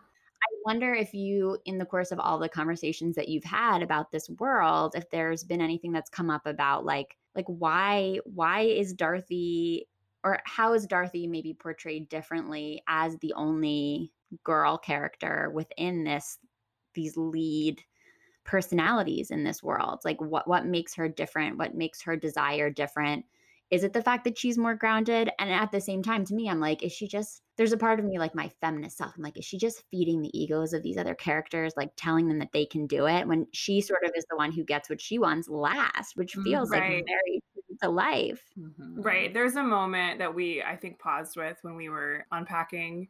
I wonder if you, in the course of all the conversations that you've had about this world, if there's been anything that's come up about like like why why is Dorothy or how is Dorothy maybe portrayed differently as the only girl character within this these lead personalities in this world? Like what what makes her different? What makes her desire different? Is it the fact that she's more grounded? And at the same time, to me, I'm like, is she just, there's a part of me, like my feminist self, I'm like, is she just feeding the egos of these other characters, like telling them that they can do it when she sort of is the one who gets what she wants last, which Mm, feels like right. very to life. Mhm. Right. There's a moment that we, I think, paused with when we were unpacking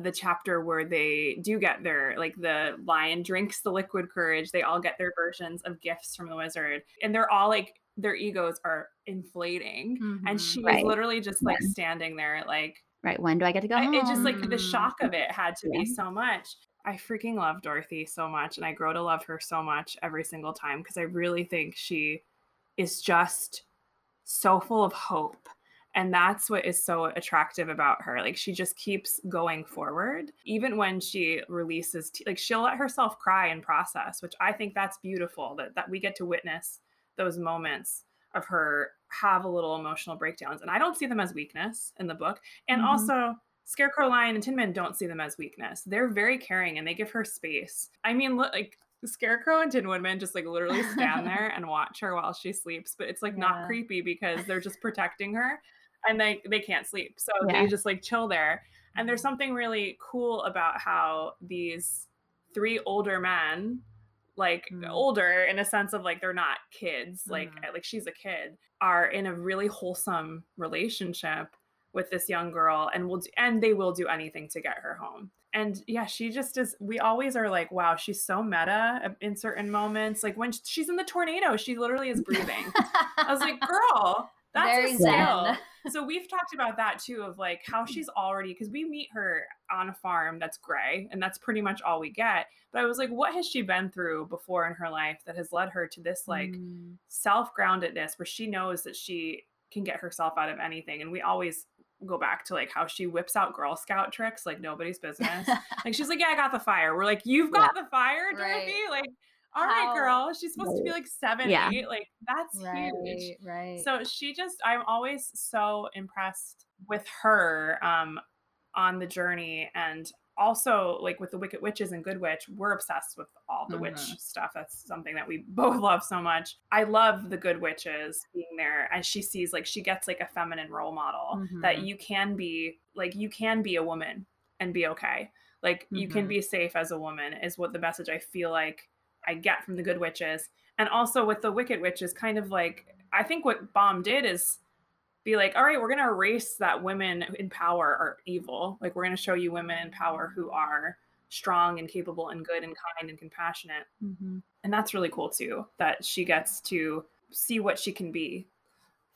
the chapter where they do get their, like, the lion drinks the liquid courage. They all get their versions of gifts from the wizard. And they're all like, their egos are inflating. And Mhm. she's Right. literally just like Yeah. standing there, like, Right. When do I get to go I- home? it just like the shock of it had to Yeah. be so much. I freaking love Dorothy so much, and I grow to love her so much every single time because I really think she is just so full of hope. And that's what is so attractive about her. Like she just keeps going forward, even when she releases, t- like she'll let herself cry and process, which I think that's beautiful that that we get to witness those moments of her have a little emotional breakdowns. And I don't see them as weakness in the book. And Mhm. also, Scarecrow Lion and Tin Man don't see them as weakness. They're very caring and they give her space. I mean, look, like Scarecrow and Tin Woodman just like literally stand there and watch her while she sleeps, but it's like not creepy because they're just protecting her and they they can't sleep. So Yeah. they just like chill there. And there's something really cool about how these three older men like Mm. older in a sense of like they're not kids like Mhm. like she's a kid are in a really wholesome relationship with this young girl and will do, and they will do anything to get her home and yeah she just is we always are like wow she's so meta in certain moments like when she's in the tornado she literally is breathing i was like girl that's Very a skill. So we've talked about that too of like how she's already because we meet her on a farm that's gray and that's pretty much all we get but i was like what has she been through before in her life that has led her to this like Mm. self-groundedness where she knows that she can get herself out of anything and we always go back to like how she whips out girl scout tricks like nobody's business. Like she's like yeah i got the fire. We're like you've got the fire dorothy? Right. like all right How- girl she's supposed to be like seven Yeah. eight like that's huge right, right. so she just i'm always so impressed with her um on the journey and also like with the wicked witches and good witch we're obsessed with all the witch Mhm. stuff that's something that we both love so much i love the good witches being there as she sees like she gets like a feminine role model that Mhm. you can be like you can be a woman and be okay like you can Mhm. be safe as a woman is what the message i feel like i get from the good witches and also with the wicked witches kind of like i think what Baum did is be like all right we're going to erase that women in power are evil like we're going to show you women in power who are strong and capable and good and kind and compassionate Mhm. and that's really cool too that she gets to see what she can be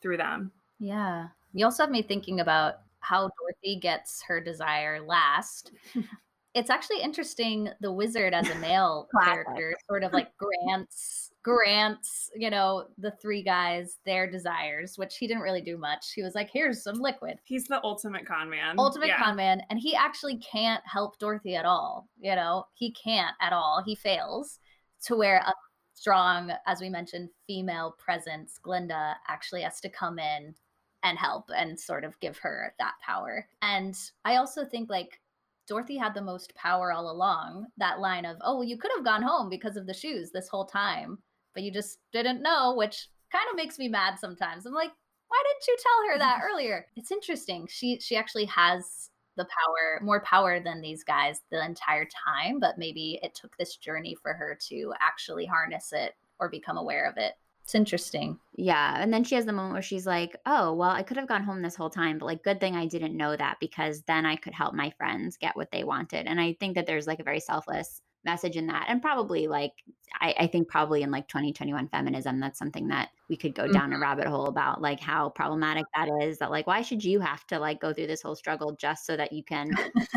through them Yeah. You also have me thinking about how Dorothy gets her desire last. it's actually interesting the wizard as a male character sort of like grants grants, you know, the three guys their desires, which he didn't really do much. He was like, here's some liquid. he's the ultimate con man Ultimate Yeah. con man, and he actually can't help Dorothy at all. You know, he can't at all. He fails to where a strong, as we mentioned, female presence, Glinda actually has to come in and help and sort of give her that power. And I also think like Dorothy had the most power all along. That line of, oh, well, you could have gone home because of the shoes this whole time, but you just didn't know, which kind of makes me mad sometimes. I'm like, why didn't you tell her that earlier? It's interesting. She she actually has the power, more power than these guys the entire time, but maybe it took this journey for her to actually harness it or become aware of it. It's interesting. Yeah. And then she has the moment where she's like, oh, well, I could have gone home this whole time, but like, good thing I didn't know that because then I could help my friends get what they wanted. And I think that there's like a very selfless message in that and probably like I, I, think probably in like 2021 feminism that's something that we could go down mm-hmm. a rabbit hole about like how problematic that is that like why should you have to like go through this whole struggle just so that you can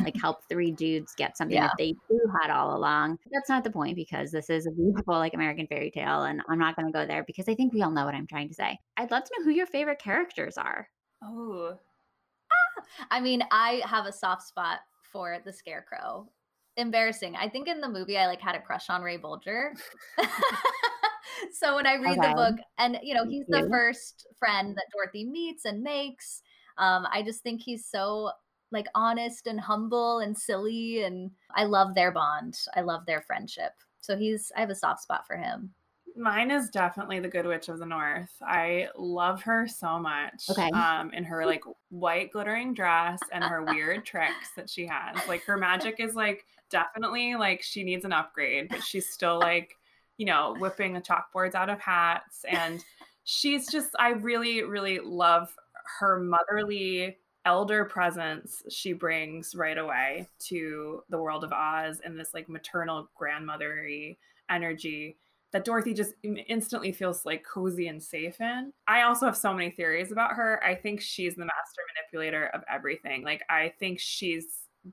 like help three dudes get something yeah. that they too had all along? That's not the point because this is a beautiful like american fairy tale and i'm not going to go there because i think we all know what i'm trying to say. I'd love to know who your favorite characters are. Oh ah, i mean i have a soft spot for the scarecrow embarrassing. I think in the movie I like had a crush on Ray Bolger. so when I read okay. the book, and you know, he's the first friend that Dorothy meets and makes. Um, I just think he's so like honest and humble and silly, and I love their bond. I love their friendship. So he's I have a soft spot for him. Mine is definitely the Good Witch of the North. I love her so much. Okay. Um, in her like white glittering dress and her weird tricks that she has. Like her magic is like definitely like she needs an upgrade, but she's still like, you know, whipping the chalkboards out of hats. And she's just, I really, really love her motherly elder presence she brings right away to the world of Oz and this like maternal grandmothery energy that Dorothy just instantly feels like cozy and safe in. I also have so many theories about her. I think she's the master manipulator of everything. Like I think she's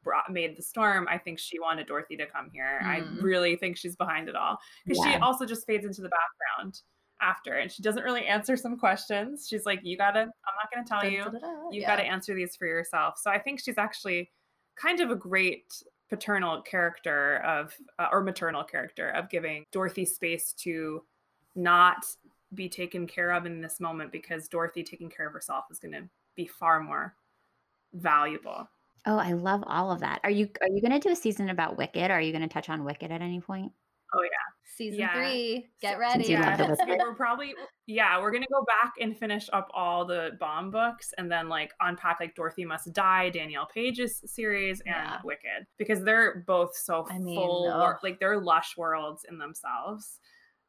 brought made the storm i think she wanted dorothy to come here mm. i really think she's behind it all because yeah. she also just fades into the background after and she doesn't really answer some questions she's like you gotta i'm not gonna tell you you yeah. gotta answer these for yourself so i think she's actually kind of a great paternal character of uh, or maternal character of giving dorothy space to not be taken care of in this moment because dorothy taking care of herself is going to be far more valuable Oh, I love all of that. Are you are you gonna do a season about Wicked? Are you gonna touch on Wicked at any point? Oh yeah. Season yeah. three. Get ready. Yeah. we're probably yeah, we're gonna go back and finish up all the Baum books and then like unpack like Dorothy Must Die, Danielle Paige's series, and yeah. Wicked. Because they're both so I mean, full no. like they're lush worlds in themselves.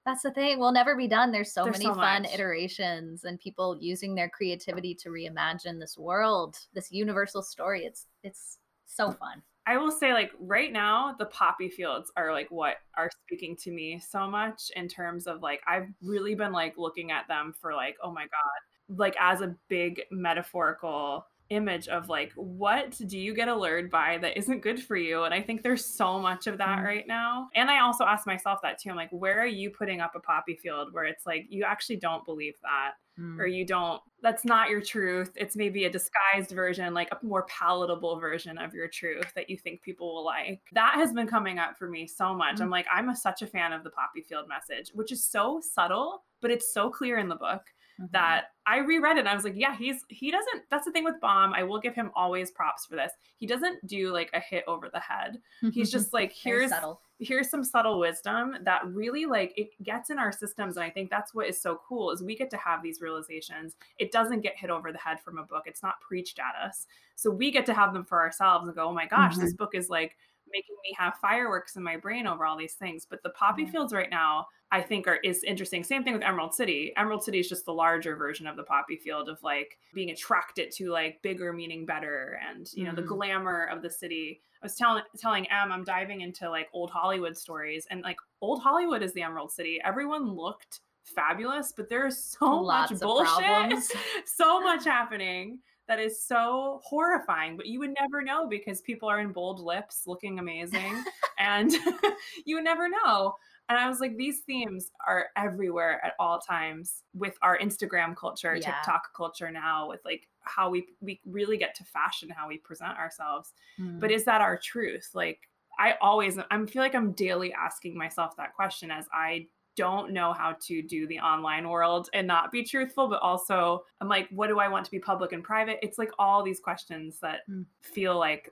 That's the thing. We'll never be done. There's so There's many so fun much. iterations and people using their creativity to reimagine this world, this universal story. It's it's so fun. I will say, like right now, the poppy fields are like what are speaking to me so much in terms of like I've really been like looking at them for like, oh my God, like as a big metaphorical image of like what do you get allured by that isn't good for you? And i think there's so much of that mm. right now. And i also ask myself that too. I'm like where are you putting up a poppy field where it's like you actually don't believe that mm. or you don't that's not your truth. It's maybe a disguised version like a more palatable version of your truth that you think people will like. That has been coming up for me so much. Mm. i'm like i'm a, such a fan of the poppy field message which is so subtle but it's so clear in the book mm-hmm. that I reread it and I was like, yeah, he's he doesn't that's the thing with Baum. I will give him always props for this. He doesn't do like a hit over the head. He's just like here's here's some subtle wisdom that really like it gets in our systems and I think that's what is so cool is we get to have these realizations. It doesn't get hit over the head from a book. It's not preached at us. So we get to have them for ourselves and go, "Oh my gosh, mm-hmm. this book is like making me have fireworks in my brain over all these things. But the poppy fields right now, I think are is interesting. Same thing with Emerald City. Emerald City is just the larger version of the poppy field of like being attracted to like bigger meaning better and you know mm-hmm. the glamour of the city. I was telling telling Em I'm diving into like old Hollywood stories and like old Hollywood is the Emerald City. Everyone looked fabulous, but there's so Lots much bullshit, so much happening that is so horrifying, but you would never know because people are in bold lips looking amazing and you would never know. And I was like, these themes are everywhere at all times with our Instagram culture, yeah. TikTok culture now, with like how we we really get to fashion how we present ourselves. Mm. But is that our truth? Like I always I feel like I'm daily asking myself that question as I don't know how to do the online world and not be truthful, but also I'm like, what do I want to be public and private? It's like all these questions that mm. feel like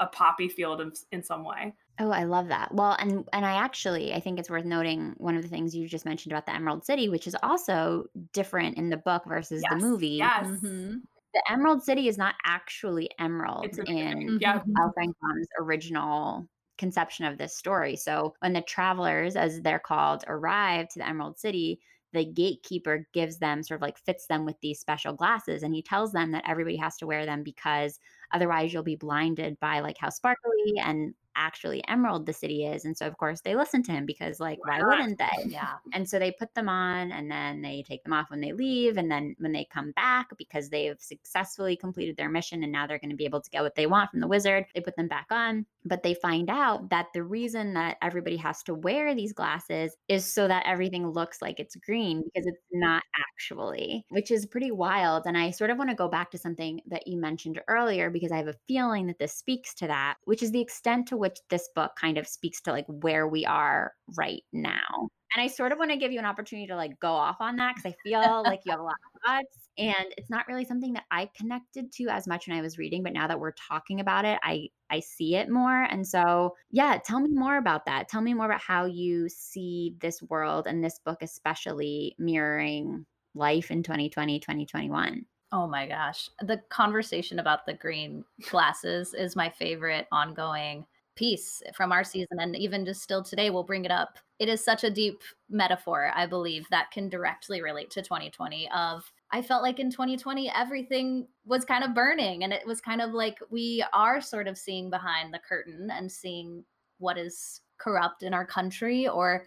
a poppy field in, in some way. Oh, I love that. Well, and and I actually I think it's worth noting one of the things you just mentioned about the Emerald City, which is also different in the book versus yes. the movie. Yes. Mm-hmm. The Emerald City is not actually emerald in yeah. L. Frank original conception of this story. So when the travelers, as they're called, arrive to the Emerald City, the gatekeeper gives them sort of like fits them with these special glasses and he tells them that everybody has to wear them because otherwise you'll be blinded by like how sparkly and actually emerald the city is and so of course they listen to him because like why wouldn't they? Yeah. And so they put them on and then they take them off when they leave and then when they come back because they've successfully completed their mission and now they're going to be able to get what they want from the wizard they put them back on. But they find out that the reason that everybody has to wear these glasses is so that everything looks like it's green because it's not actually which is pretty wild and i sort of want to go back to something that you mentioned earlier because i have a feeling that this speaks to that which is the extent to which this book kind of speaks to like where we are right now. And I sort of want to give you an opportunity to like go off on that because I feel like you have a lot of thoughts. And it's not really something that I connected to as much when I was reading, but now that we're talking about it, I I see it more. And so, yeah, tell me more about that. Tell me more about how you see this world and this book especially mirroring life in 2020, 2021. Oh my gosh. The conversation about the green glasses is my favorite ongoing piece from our season and even just still today we'll bring it up. It is such a deep metaphor i believe that can directly relate to 2020 of i felt like in 2020 everything was kind of burning and it was kind of like we are sort of seeing behind the curtain and seeing what is corrupt in our country or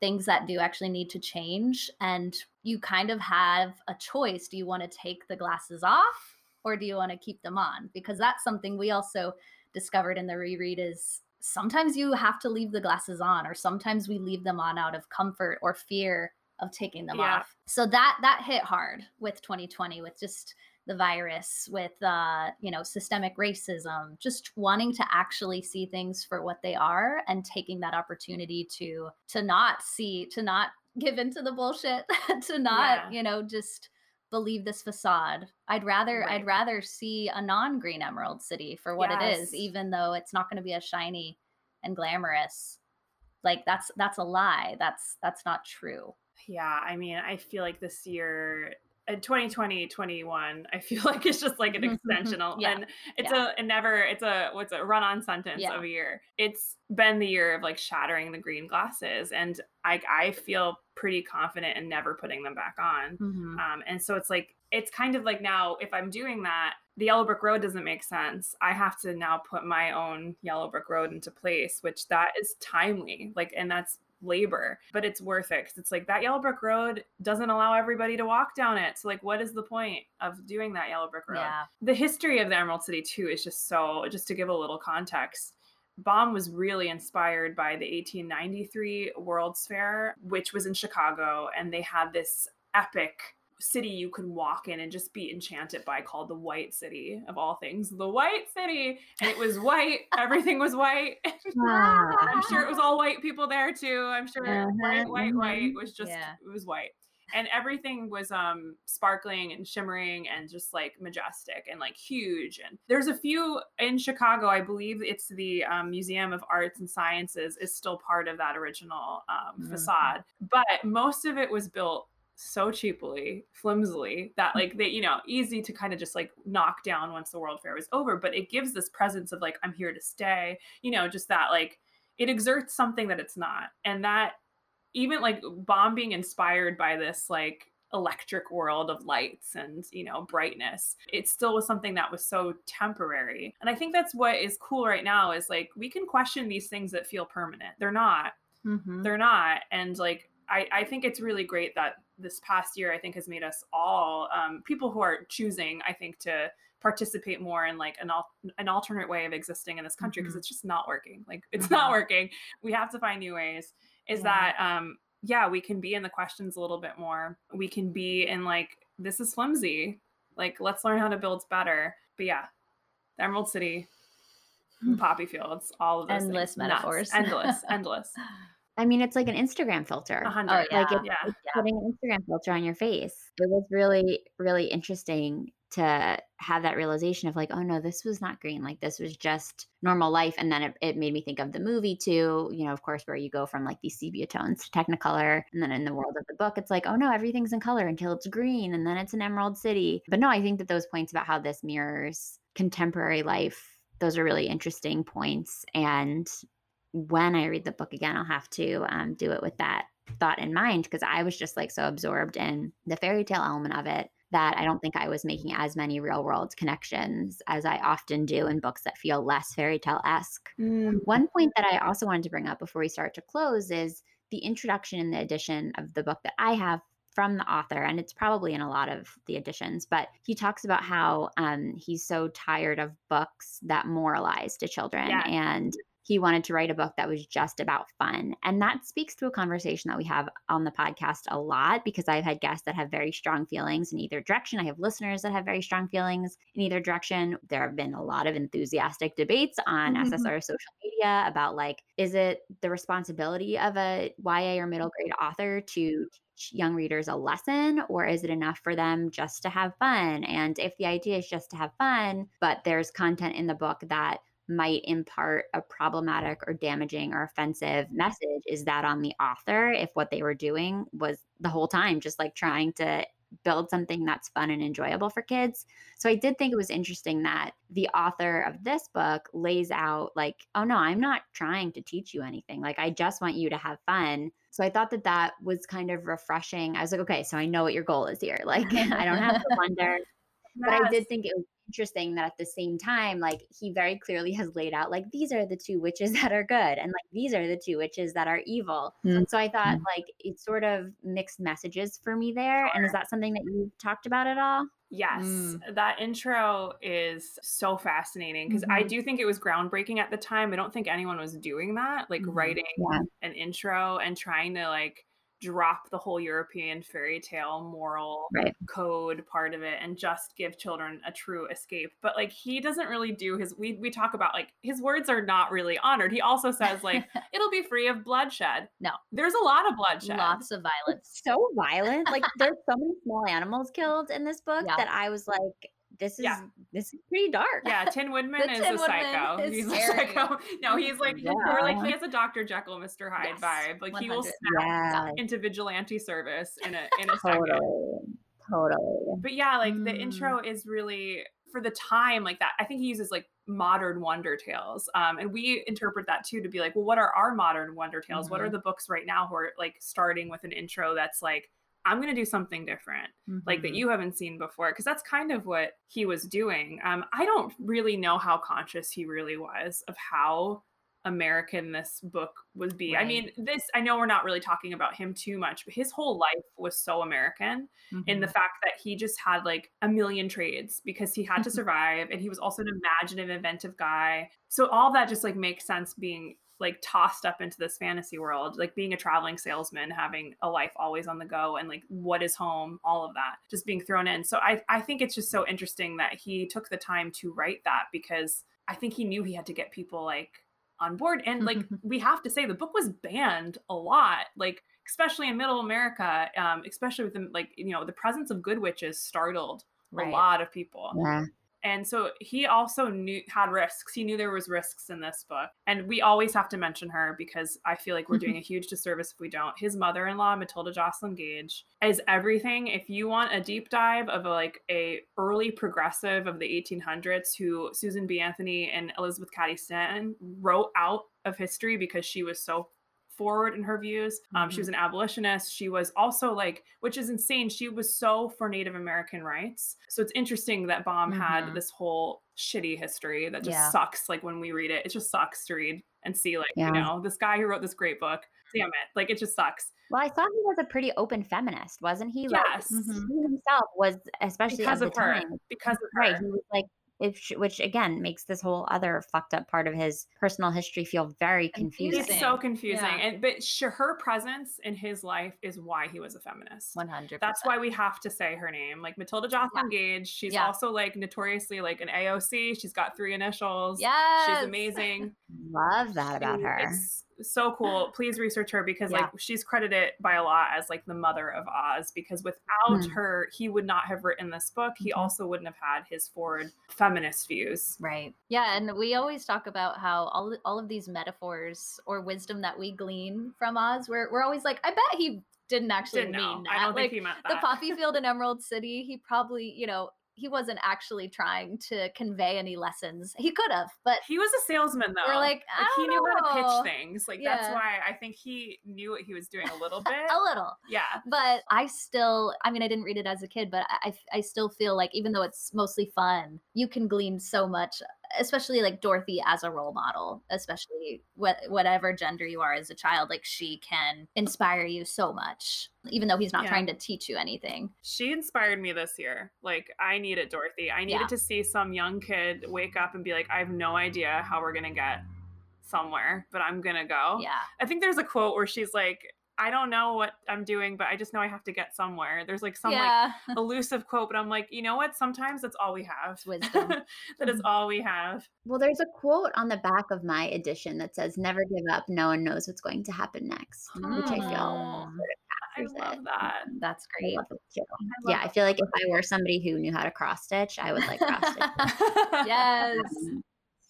things that do actually need to change and you kind of have a choice. Do you want to take the glasses off or do you want to keep them on? Because that's something we also discovered in the reread is sometimes you have to leave the glasses on or sometimes we leave them on out of comfort or fear of taking them yeah. off so that that hit hard with 2020 with just the virus with uh you know systemic racism just wanting to actually see things for what they are and taking that opportunity to to not see to not give into the bullshit to not yeah. you know just believe this facade. I'd rather right. I'd rather see a non-green emerald city for what yes. it is, even though it's not going to be as shiny and glamorous. Like that's that's a lie. That's that's not true. Yeah, I mean, I feel like this year in 2020 21 i feel like it's just like an extensional yeah. and it's yeah. a, a never it's a what's a run-on sentence yeah. of a year it's been the year of like shattering the green glasses and i i feel pretty confident in never putting them back on mm-hmm. um, and so it's like it's kind of like now if i'm doing that the yellow brick road doesn't make sense i have to now put my own yellow brick road into place which that is timely like and that's labor, but it's worth it because it's like that yellow brick road doesn't allow everybody to walk down it. So like, what is the point of doing that yellow brick road? Yeah. The history of the Emerald City too is just so. Just to give a little context, Baum was really inspired by the 1893 World's Fair, which was in Chicago, and they had this epic city you could walk in and just be enchanted by called the White City of all things. The White City. And it was white. Everything was white. I'm sure it was all white people there too. I'm sure uh-huh. white, white, white mm-hmm. was just yeah. it was white. And everything was um sparkling and shimmering and just like majestic and like huge. And there's a few in Chicago, I believe it's the um, Museum of Arts and Sciences is still part of that original um, mm-hmm. facade. But most of it was built so cheaply, flimsily that mm. like they, you know, easy to kind of just like knock down once the World Fair was over. But it gives this presence of like, I'm here to stay, you know, just that like it exerts something that it's not. And that even like Baum being inspired by this like electric world of lights and you know brightness it still was something that was so temporary and i think that's what is cool right now is like we can question these things that feel permanent they're not mm-hmm. they're not and like I, I think it's really great that this past year I think has made us all um, people who are choosing I think to participate more in like an al- an alternate way of existing in this country because mm-hmm. it's just not working like it's mm-hmm. not working we have to find new ways is yeah. that um yeah we can be in the questions a little bit more we can be in like this is flimsy like let's learn how to build better but yeah the emerald city poppy fields all of those endless things. metaphors Nuts. endless endless I mean, it's like an Instagram filter. Oh, yeah. Like it's, Yeah. it's putting an Instagram filter on your face. It was really, really interesting to have that realization of like, oh no, this was not green. Like this was just normal life. And then it, it made me think of the movie too, you know, of course, where you go from like these sepia tones to technicolor. And then in the world of the book, it's like, oh no, everything's in color until it's green and then it's an emerald city. But no, I think that those points about how this mirrors contemporary life, those are really interesting points. And when I read the book again, I'll have to um, do it with that thought in mind because I was just like so absorbed in the fairy tale element of it that I don't think I was making as many real world connections as I often do in books that feel less fairy tale esque. Mm. One point that I also wanted to bring up before we start to close is the introduction in the edition of the book that I have from the author, and it's probably in a lot of the editions, but he talks about how um, he's so tired of books that moralize to children. Yeah. And he wanted to write a book that was just about fun. And that speaks to a conversation that we have on the podcast a lot because I've had guests that have very strong feelings in either direction. I have listeners that have very strong feelings in either direction. There have been a lot of enthusiastic debates on mm-hmm. SSR social media about like, is it the responsibility of a YA or middle grade author to teach young readers a lesson, or is it enough for them just to have fun? And if the idea is just to have fun, but there's content in the book that might impart a problematic or damaging or offensive message is that on the author if what they were doing was the whole time just like trying to build something that's fun and enjoyable for kids. So i did think it was interesting that the author of this book lays out like oh no i'm not trying to teach you anything. Like i just want you to have fun. So i thought that that was kind of refreshing. I was like okay so i know what your goal is here. Like i don't have to wonder. But I did think it was interesting that at the same time, like he very clearly has laid out like these are the two witches that are good, and like these are the two witches that are evil. Mm. So I thought like it's sort of mixed messages for me there. And is that something that you've talked about at all? Yes, Mm. that intro is so fascinating because I Mhm. do think it was groundbreaking at the time. I don't think anyone was doing that, like Mhm. writing Yeah. an intro and trying to like drop the whole European fairy tale moral Right. code part of it and just give children a true escape. But like he doesn't really do his we we talk about like his words are not really honored. He also says like it'll be free of bloodshed. No. There's a lot of bloodshed. Lots of violence. It's so violent. Like there's so many small animals killed in this book Yeah. that I was like, this is Yeah. this is pretty dark. Yeah, Tin Woodman is Tin a Woodman psycho. is He's scary. a psycho. No, he's like Yeah. or like he has a Dr. Jekyll, Mr. Hyde Yes, vibe. Like he will snap Yeah. into vigilante service in a in a second. Totally. Totally. But yeah, like the Mm. intro is really for the time like that. I think he uses like modern wonder tales. Um, and we interpret that too to be like, well, what are our modern wonder tales? What are Mhm. the books right now who are like starting with an intro that's like, I'm gonna do something different, like that Mhm. you haven't seen before, because that's kind of what he was doing. Um, I don't really know how conscious he really was of how American this book would be. I mean, this I know we're not really talking about him too much, but his whole life was so American in the Mhm. fact that he just had like a million trades because he had to survive and he was also an imaginative inventive guy so all that just like makes sense being like tossed up into this fantasy world like being a traveling salesman having a life always on the go and like what is home all of that just being thrown in. So i i think it's just so interesting that he took the time to write that because i think he knew he had to get people like on board. And like we have to say the book was banned a lot like especially in middle america um especially with the, like you know the presence of good witches startled a lot of people. Yeah. And so he also knew had risks. He knew there was risks in this book. And we always have to mention her because i feel like we're doing a huge disservice if we don't. His mother-in-law Matilda Joslyn Gage is everything. If you want a deep dive of a, like a early progressive of the 1800s who susan b. Anthony and elizabeth cady stanton wrote out of history because she was so forward in her views. Um, She was an abolitionist. She was also like, which is insane. She was so for Native American rights. So it's interesting that Baum had Mhm. this whole shitty history that just Yeah. sucks. Like when we read it, it just sucks to read and see like, Yeah. you know, this guy who wrote this great book. Damn it. Like it just sucks. Well, I thought he was a pretty open feminist, wasn't he? Like, Yes. He himself was, especially Because at of her. time, Because of her. right? He was like, if sh- which again makes this whole other fucked up part of his personal history feel very confusing. It's so confusing. Yeah. And but sh- her presence in his life is why he was a feminist. 100 That's why we have to say her name. Like Matilda Joslyn Gage, she's Yeah. also like notoriously like an AOC. She's got three initials. yes She's amazing. Love that about She her. is so cool. Please research her because Yeah. like she's credited by a lot as like the mother of Oz because without Hmm. her, he would not have written this book. He Mhm. also wouldn't have had his forward feminist views. Right. Yeah, and we always talk about how all all of these metaphors or wisdom that we glean from Oz, we're we're always like, I bet he didn't actually Didn't know. mean that. I don't like think he meant the poppy field in Emerald City, he probably, you know, he wasn't actually trying to convey any lessons. He could have, but He was a salesman though. we're like, like he knew how to pitch things. Like that's why I think he knew what he was doing a little bit. a little. yeah. But I still, I mean, I didn't read it as a kid, but I, I still feel like even though it's mostly fun, you can glean so much, especially like Dorothy as a role model, especially what, whatever gender you are as a child, like she can inspire you so much, even though he's not Yeah. trying to teach you anything. She inspired me this year. Like I needed Dorothy. I needed Yeah. to see some young kid wake up and be like, I have no idea how we're gonna get somewhere, but I'm gonna go. Yeah. I think there's a quote where she's like, I don't know what I'm doing, but I just know I have to get somewhere. There's like some like elusive quote, but I'm like, you know what? Sometimes that's all we have. It's wisdom. that is Mhm. all we have. Well, there's a quote on the back of my edition that says, Never give up. No one knows what's going to happen next, which I feel Oh, Mm, I love it. that. That's I great. love it too. I Yeah, I feel like if I were somebody who knew how to cross stitch, I would like cross stitch. yes. Um,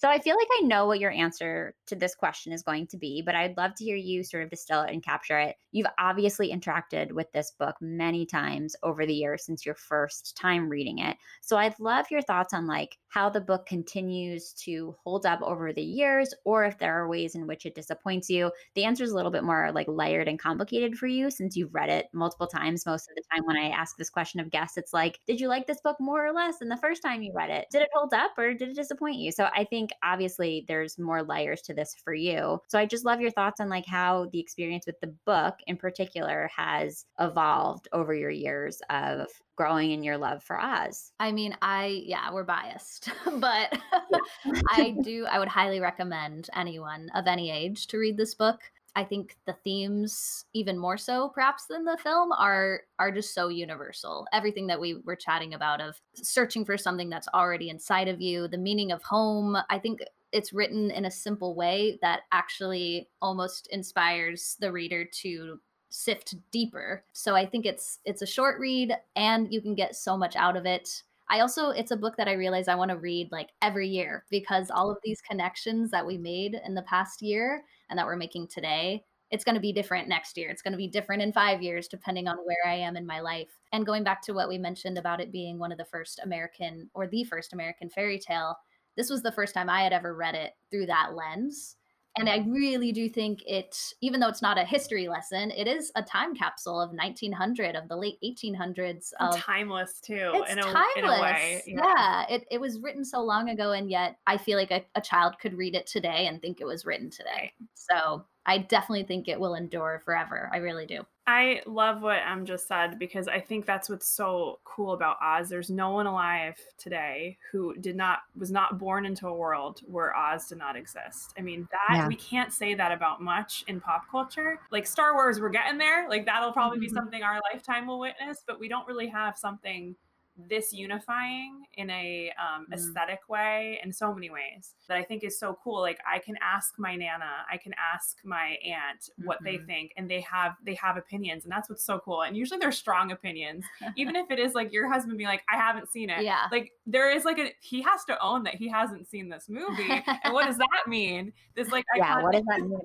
So I feel like I know what your answer to this question is going to be, but I'd love to hear you sort of distill it and capture it. You've obviously interacted with this book many times over the years since your first time reading it. So I'd love your thoughts on like how the book continues to hold up over the years or if there are ways in which it disappoints you. The answer is a little bit more like layered and complicated for you since you've read it multiple times. Most of the time when I ask this question of guests, it's like, did you like this book more or less than the first time you read it? Did it hold up or did it disappoint you? So I think obviously there's more layers to this for you. So I just love your thoughts on like how the experience with the book in particular has evolved over your years of growing in your love for Oz. I mean, I yeah, we're biased, but I do I would highly recommend anyone of any age to read this book. I think the themes even more so perhaps than the film are are just so universal. Everything that we were chatting about of searching for something that's already inside of you, the meaning of home. I think it's written in a simple way that actually almost inspires the reader to sift deeper. So I think it's it's a short read and you can get so much out of it. I also it's a book that I realize I want to read like every year because all of these connections that we made in the past year and that we're making today, it's going to be different next year. It's going to be different in 5 years depending on where I am in my life. And going back to what we mentioned about it being one of the first American or the first American fairy tale, this was the first time I had ever read it through that lens. And I really do think it, even though it's not a history lesson, it is a time capsule of 1900, of the late 1800s. Of timeless too, it's in a, timeless. in a way. Yeah, it, it was written so long ago, and yet I feel like a, a child could read it today and think it was written today. So I definitely think it will endure forever. I really do. I love what Em just said because I think that's what's so cool about Oz. There's no one alive today who did not was not born into a world where Oz did not exist. I mean, that Yeah. we can't say that about much in pop culture. Like Star Wars, we're getting there. Like that'll probably be Mhm. something our lifetime will witness, but we don't really have something this unifying in a um, Mm. aesthetic way in so many ways that I think is so cool. Like I can ask my nana, I can ask my aunt what they Mhm. think, and they have they have opinions, and that's what's so cool. And usually they're strong opinions, even if it is like your husband being like, I haven't seen it. Yeah. Like there is like a he has to own that he hasn't seen this movie, and what does that mean? This like Yeah, what does that mean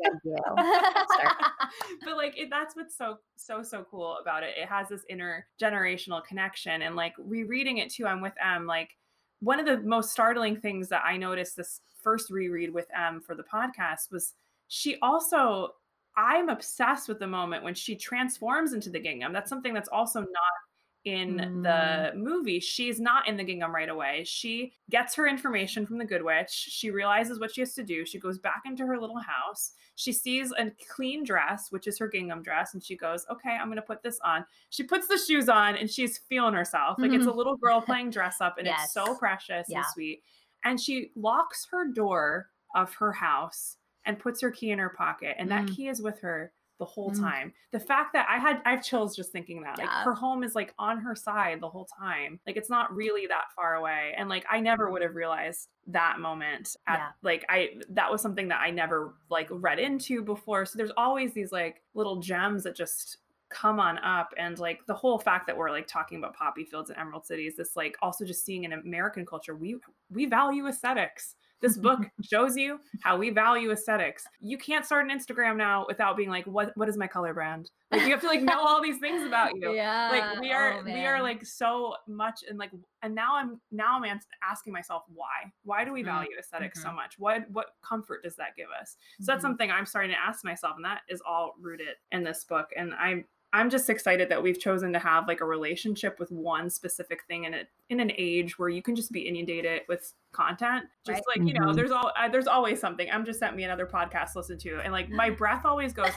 but like it, that's what's so so so cool about it it has this intergenerational connection and like rereading it too i'm with Em. like one of the most startling things that i noticed this first reread with Em for the podcast was she also i'm obsessed with the moment when she transforms into the gingham that's something that's also not in the movie she's not in the gingham right away. She gets her information from the good witch she realizes what she has to do she goes back into her little house she sees a clean dress which is her gingham dress and she goes okay i'm going to put this on. She puts the shoes on and she's feeling herself like it's a little girl playing dress up and it's so precious Yeah. and sweet. And she locks her door of her house and puts her key in her pocket and that Mm. key is with her the whole Mm. time. The fact that I had I have chills just thinking that. Like her home is like on her side the whole time. Like it's not really that far away. And like I never would have realized that moment at Yeah. like I that was something that I never like read into before. So there's always these like little gems that just come on up and like the whole fact that we're like talking about poppy fields and emerald cities this like also just seeing in american culture we we value aesthetics this book shows you how we value aesthetics. You can't start an instagram now without being like what what is my color brand? Like you have to like know all these things about you. Yeah. like we are oh, we are like so much and like and now i'm now i'm asking myself why. Why do we Mm, value esthetics so mhm. much? What what comfort does that give us? So that's Mhm. something i'm starting to ask myself and that is all rooted in this book and i'm i'm just excited that we've chosen to have like a relationship with one specific thing in it in an age where you can just be inundated with content just Right. like you know Mhm. there's all uh, there's always something i'm just sent me another podcast to listen to and like my breath always goes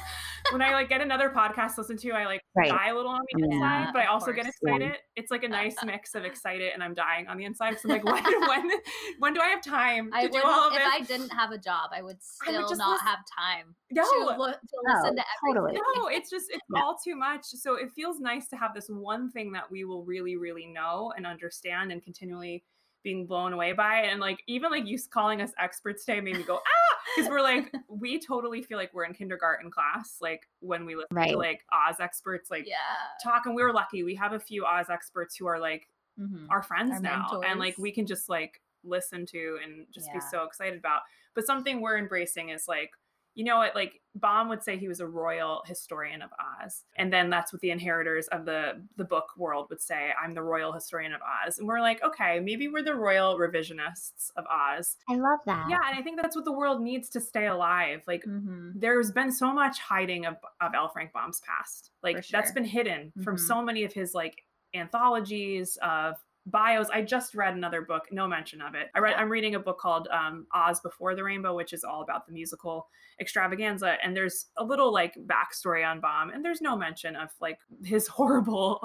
when i like get another podcast to listen to i like Right. die a little on the Yeah, inside but i of also get course. Yeah. excited it's like a nice mix of excited and i'm dying on the inside so i'm like when when when do i have time to I do would all of if this I didn't have a job, I would I would still just not listen- have time no to, look, to listen to Oh, totally. no it's just it's Yeah. all too much so it feels nice to have this one thing that we will really really know and understand and continually being blown away by it and like even like you calling us experts today made me go ah because we're like we totally feel like we're in kindergarten class like when we listen Right. to like oz experts like Yeah. talk and we were lucky we have a few oz experts who are like Mhm. our friends Our now and like we can just like listen to and just be so excited about but something we're embracing is like you know what like baum would say he was a royal historian of oz and then that's what the inheritors of the the book world would say i'm the royal historian of oz and we're like okay maybe we're the royal revisionists of oz I love that. yeah and i think that's what the world needs to stay alive like Mhm. there's been so much hiding of, of L. Frank Baum's past. Like For that's sure. been hidden from Mhm. so many of his like anthologies of bios. I just read another book, no mention of it. i read i'm reading a book called um, Oz Before the Rainbow, which is all about the musical extravaganza. And there's a little like backstory on Baum, and there's no mention of like his horrible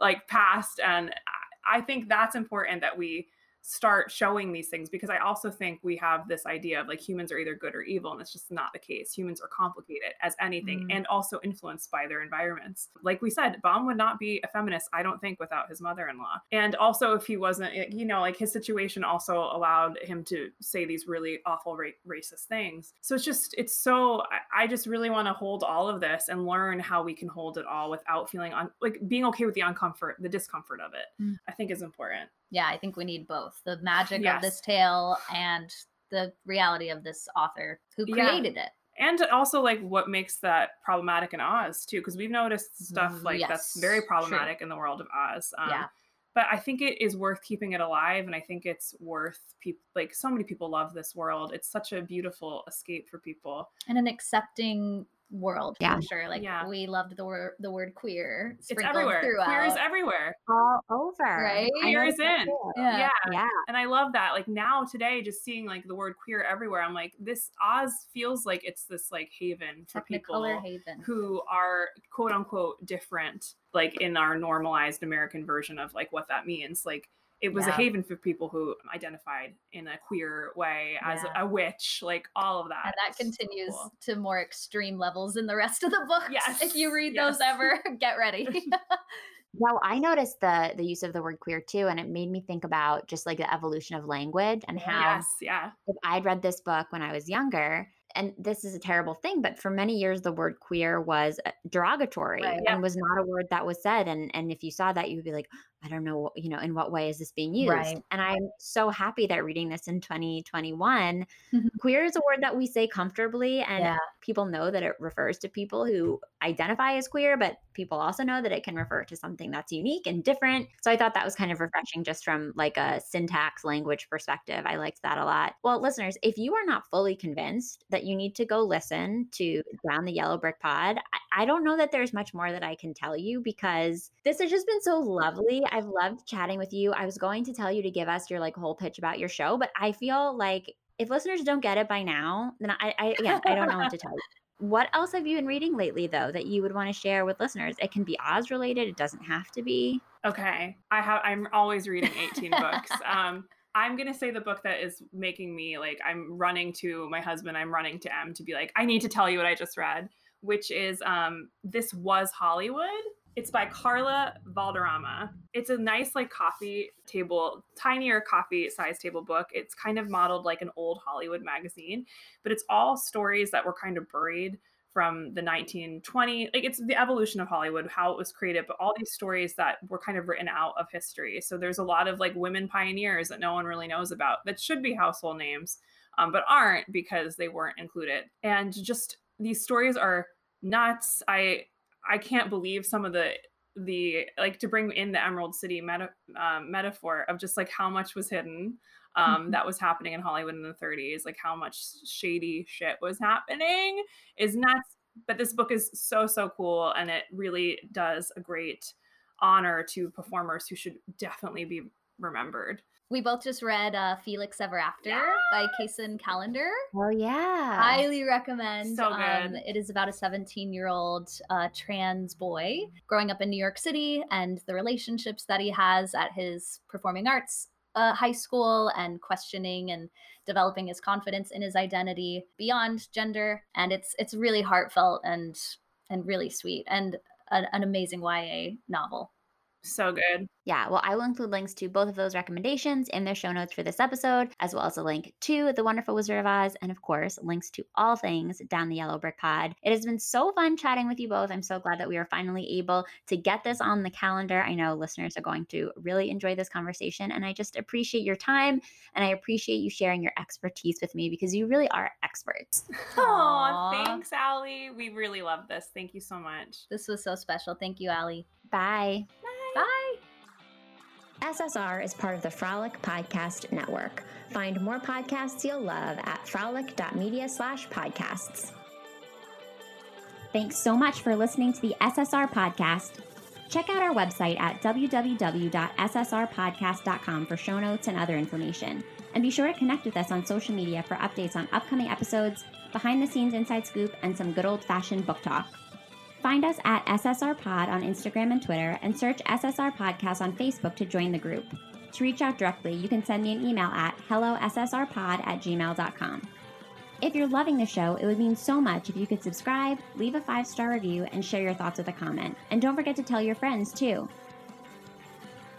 like past. And I I think that's important that we start showing these things because I also think we have this idea of like humans are either good or evil, and it's just not the case. Humans are complicated as anything Mm. and also influenced by their environments. Like we said, Baum would not be a feminist, I don't think, without his mother in law. And also, if he wasn't, you know, like his situation also allowed him to say these really awful ra- racist things. So it's just, it's so, I, I just really want to hold all of this and learn how we can hold it all without feeling on, like being okay with the uncomfort, the discomfort of it, Mm. I think is important. Yeah, I think we need both the magic Yes. of this tale and the reality of this author who Yeah. created it. and also like what makes that problematic in Oz too, because we've noticed stuff like that's Yes, very true. problematic in the world of Oz. Um, Yeah. But I think it is worth keeping it alive, and I think it's worth people like so many people love this world. It's such a beautiful escape for people. And an accepting world Yeah. for sure. Like Yeah. we loved the word the word queer It's sprinkled everywhere. throughout. Queer is everywhere. All over. Right? I Queer is in. Yeah. Yeah. Yeah. And I love that. Like now today, just seeing like the word queer everywhere, I'm like, this Oz feels like it's this like haven for people Haven. who are quote unquote different, like in our normalized American version of like what that means. Like it was a haven for people who identified in a queer way as Yeah. a witch, like all of that. and that It's so continues cool. to more extreme levels in the rest of the book. Yes, If you read those ever, get ready. well, I noticed the the use of the word queer too, and it made me think about just like the evolution of language and how Yes, yeah. if I'd read this book when I was younger, and this is a terrible thing, but for many years the word queer was uh, derogatory Right. and was not a word that was said. And and if you saw that, you would be like, I don't know, you know, in what way is this being used? Right. And I'm so happy that reading this in 2021, Mhm. queer is a word that we say comfortably, and Yeah. people know that it refers to people who identify as queer, but people also know that it can refer to something that's unique and different. So I thought that was kind of refreshing just from like a syntax language perspective. I liked that a lot. Well, listeners, if you are not fully convinced that you need to go listen to Down the Yellow Brick Pod, I, I don't know that there's much more that I can tell you because this has just been so lovely. I've loved chatting with you. I was going to tell you to give us your like whole pitch about your show, but I feel like if listeners don't get it by now, then I, I again, I don't know what to tell you. What else have you been reading lately, though, that you would want to share with listeners? It can be Oz related. It doesn't have to be. Okay. I have I'm always reading 18 books. Um I'm to say the book that is making me like I'm running to my husband, I'm running to Em to be like I need to tell you what I just read, which is um, This Was Hollywood. It's by Carla Valderrama. It's a nice, like, coffee table, tinier coffee size table book. It's kind of modeled like an old Hollywood magazine, but it's all stories that were kind of buried from the 1920 like it's the evolution of hollywood how it was created but all these stories that were kind of written out of history. So there's a lot of like women pioneers that no one really knows about that should be household names um, but aren't because they weren't included. And just these stories are nuts. I i can't believe some of the the like to bring in the emerald city meta, um, metaphor of just like how much was hidden um, mm-hmm. that was happening in Hollywood in the 30s, like how much shady shit was happening is nuts. But this book is so, so cool. And it really does a great honor to performers who should definitely be remembered. We both just read uh, Felix Ever After yeah. by Kacen Callender. Oh yeah, highly recommend. So good. Um, it is about a 17 year old uh, trans boy growing up in New York City and the relationships that he has at his performing arts uh, high school and questioning and developing his confidence in his identity beyond gender and it's it's really heartfelt and and really sweet and an, an amazing YA novel so good. Yeah, well, I will include links to both of those recommendations in the show notes for this episode, as well as a link to The Wonderful Wizard of Oz, and of course, links to all things down the Yellow Brick Pod. It has been so fun chatting with you both. I'm so glad that we are finally able to get this on the calendar. I know listeners are going to really enjoy this conversation, and I just appreciate your time and I appreciate you sharing your expertise with me because you really are experts. Oh, thanks, Alli. We really love this. Thank you so much. This was so special. Thank you, Alli. Bye. Bye. Bye. SSR is part of the Frolic Podcast Network. Find more podcasts you'll love at frolic.media slash podcasts. Thanks so much for listening to the SSR Podcast. Check out our website at www.ssrpodcast.com for show notes and other information. And be sure to connect with us on social media for updates on upcoming episodes, behind the scenes inside scoop, and some good old fashioned book talk. Find us at SSR Pod on Instagram and Twitter, and search SSR Podcast on Facebook to join the group. To reach out directly, you can send me an email at hellossrpod at gmail.com. If you're loving the show, it would mean so much if you could subscribe, leave a five star review, and share your thoughts with a comment. And don't forget to tell your friends too.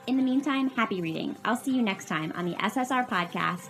In the meantime, happy reading. I'll see you next time on the SSR Podcast.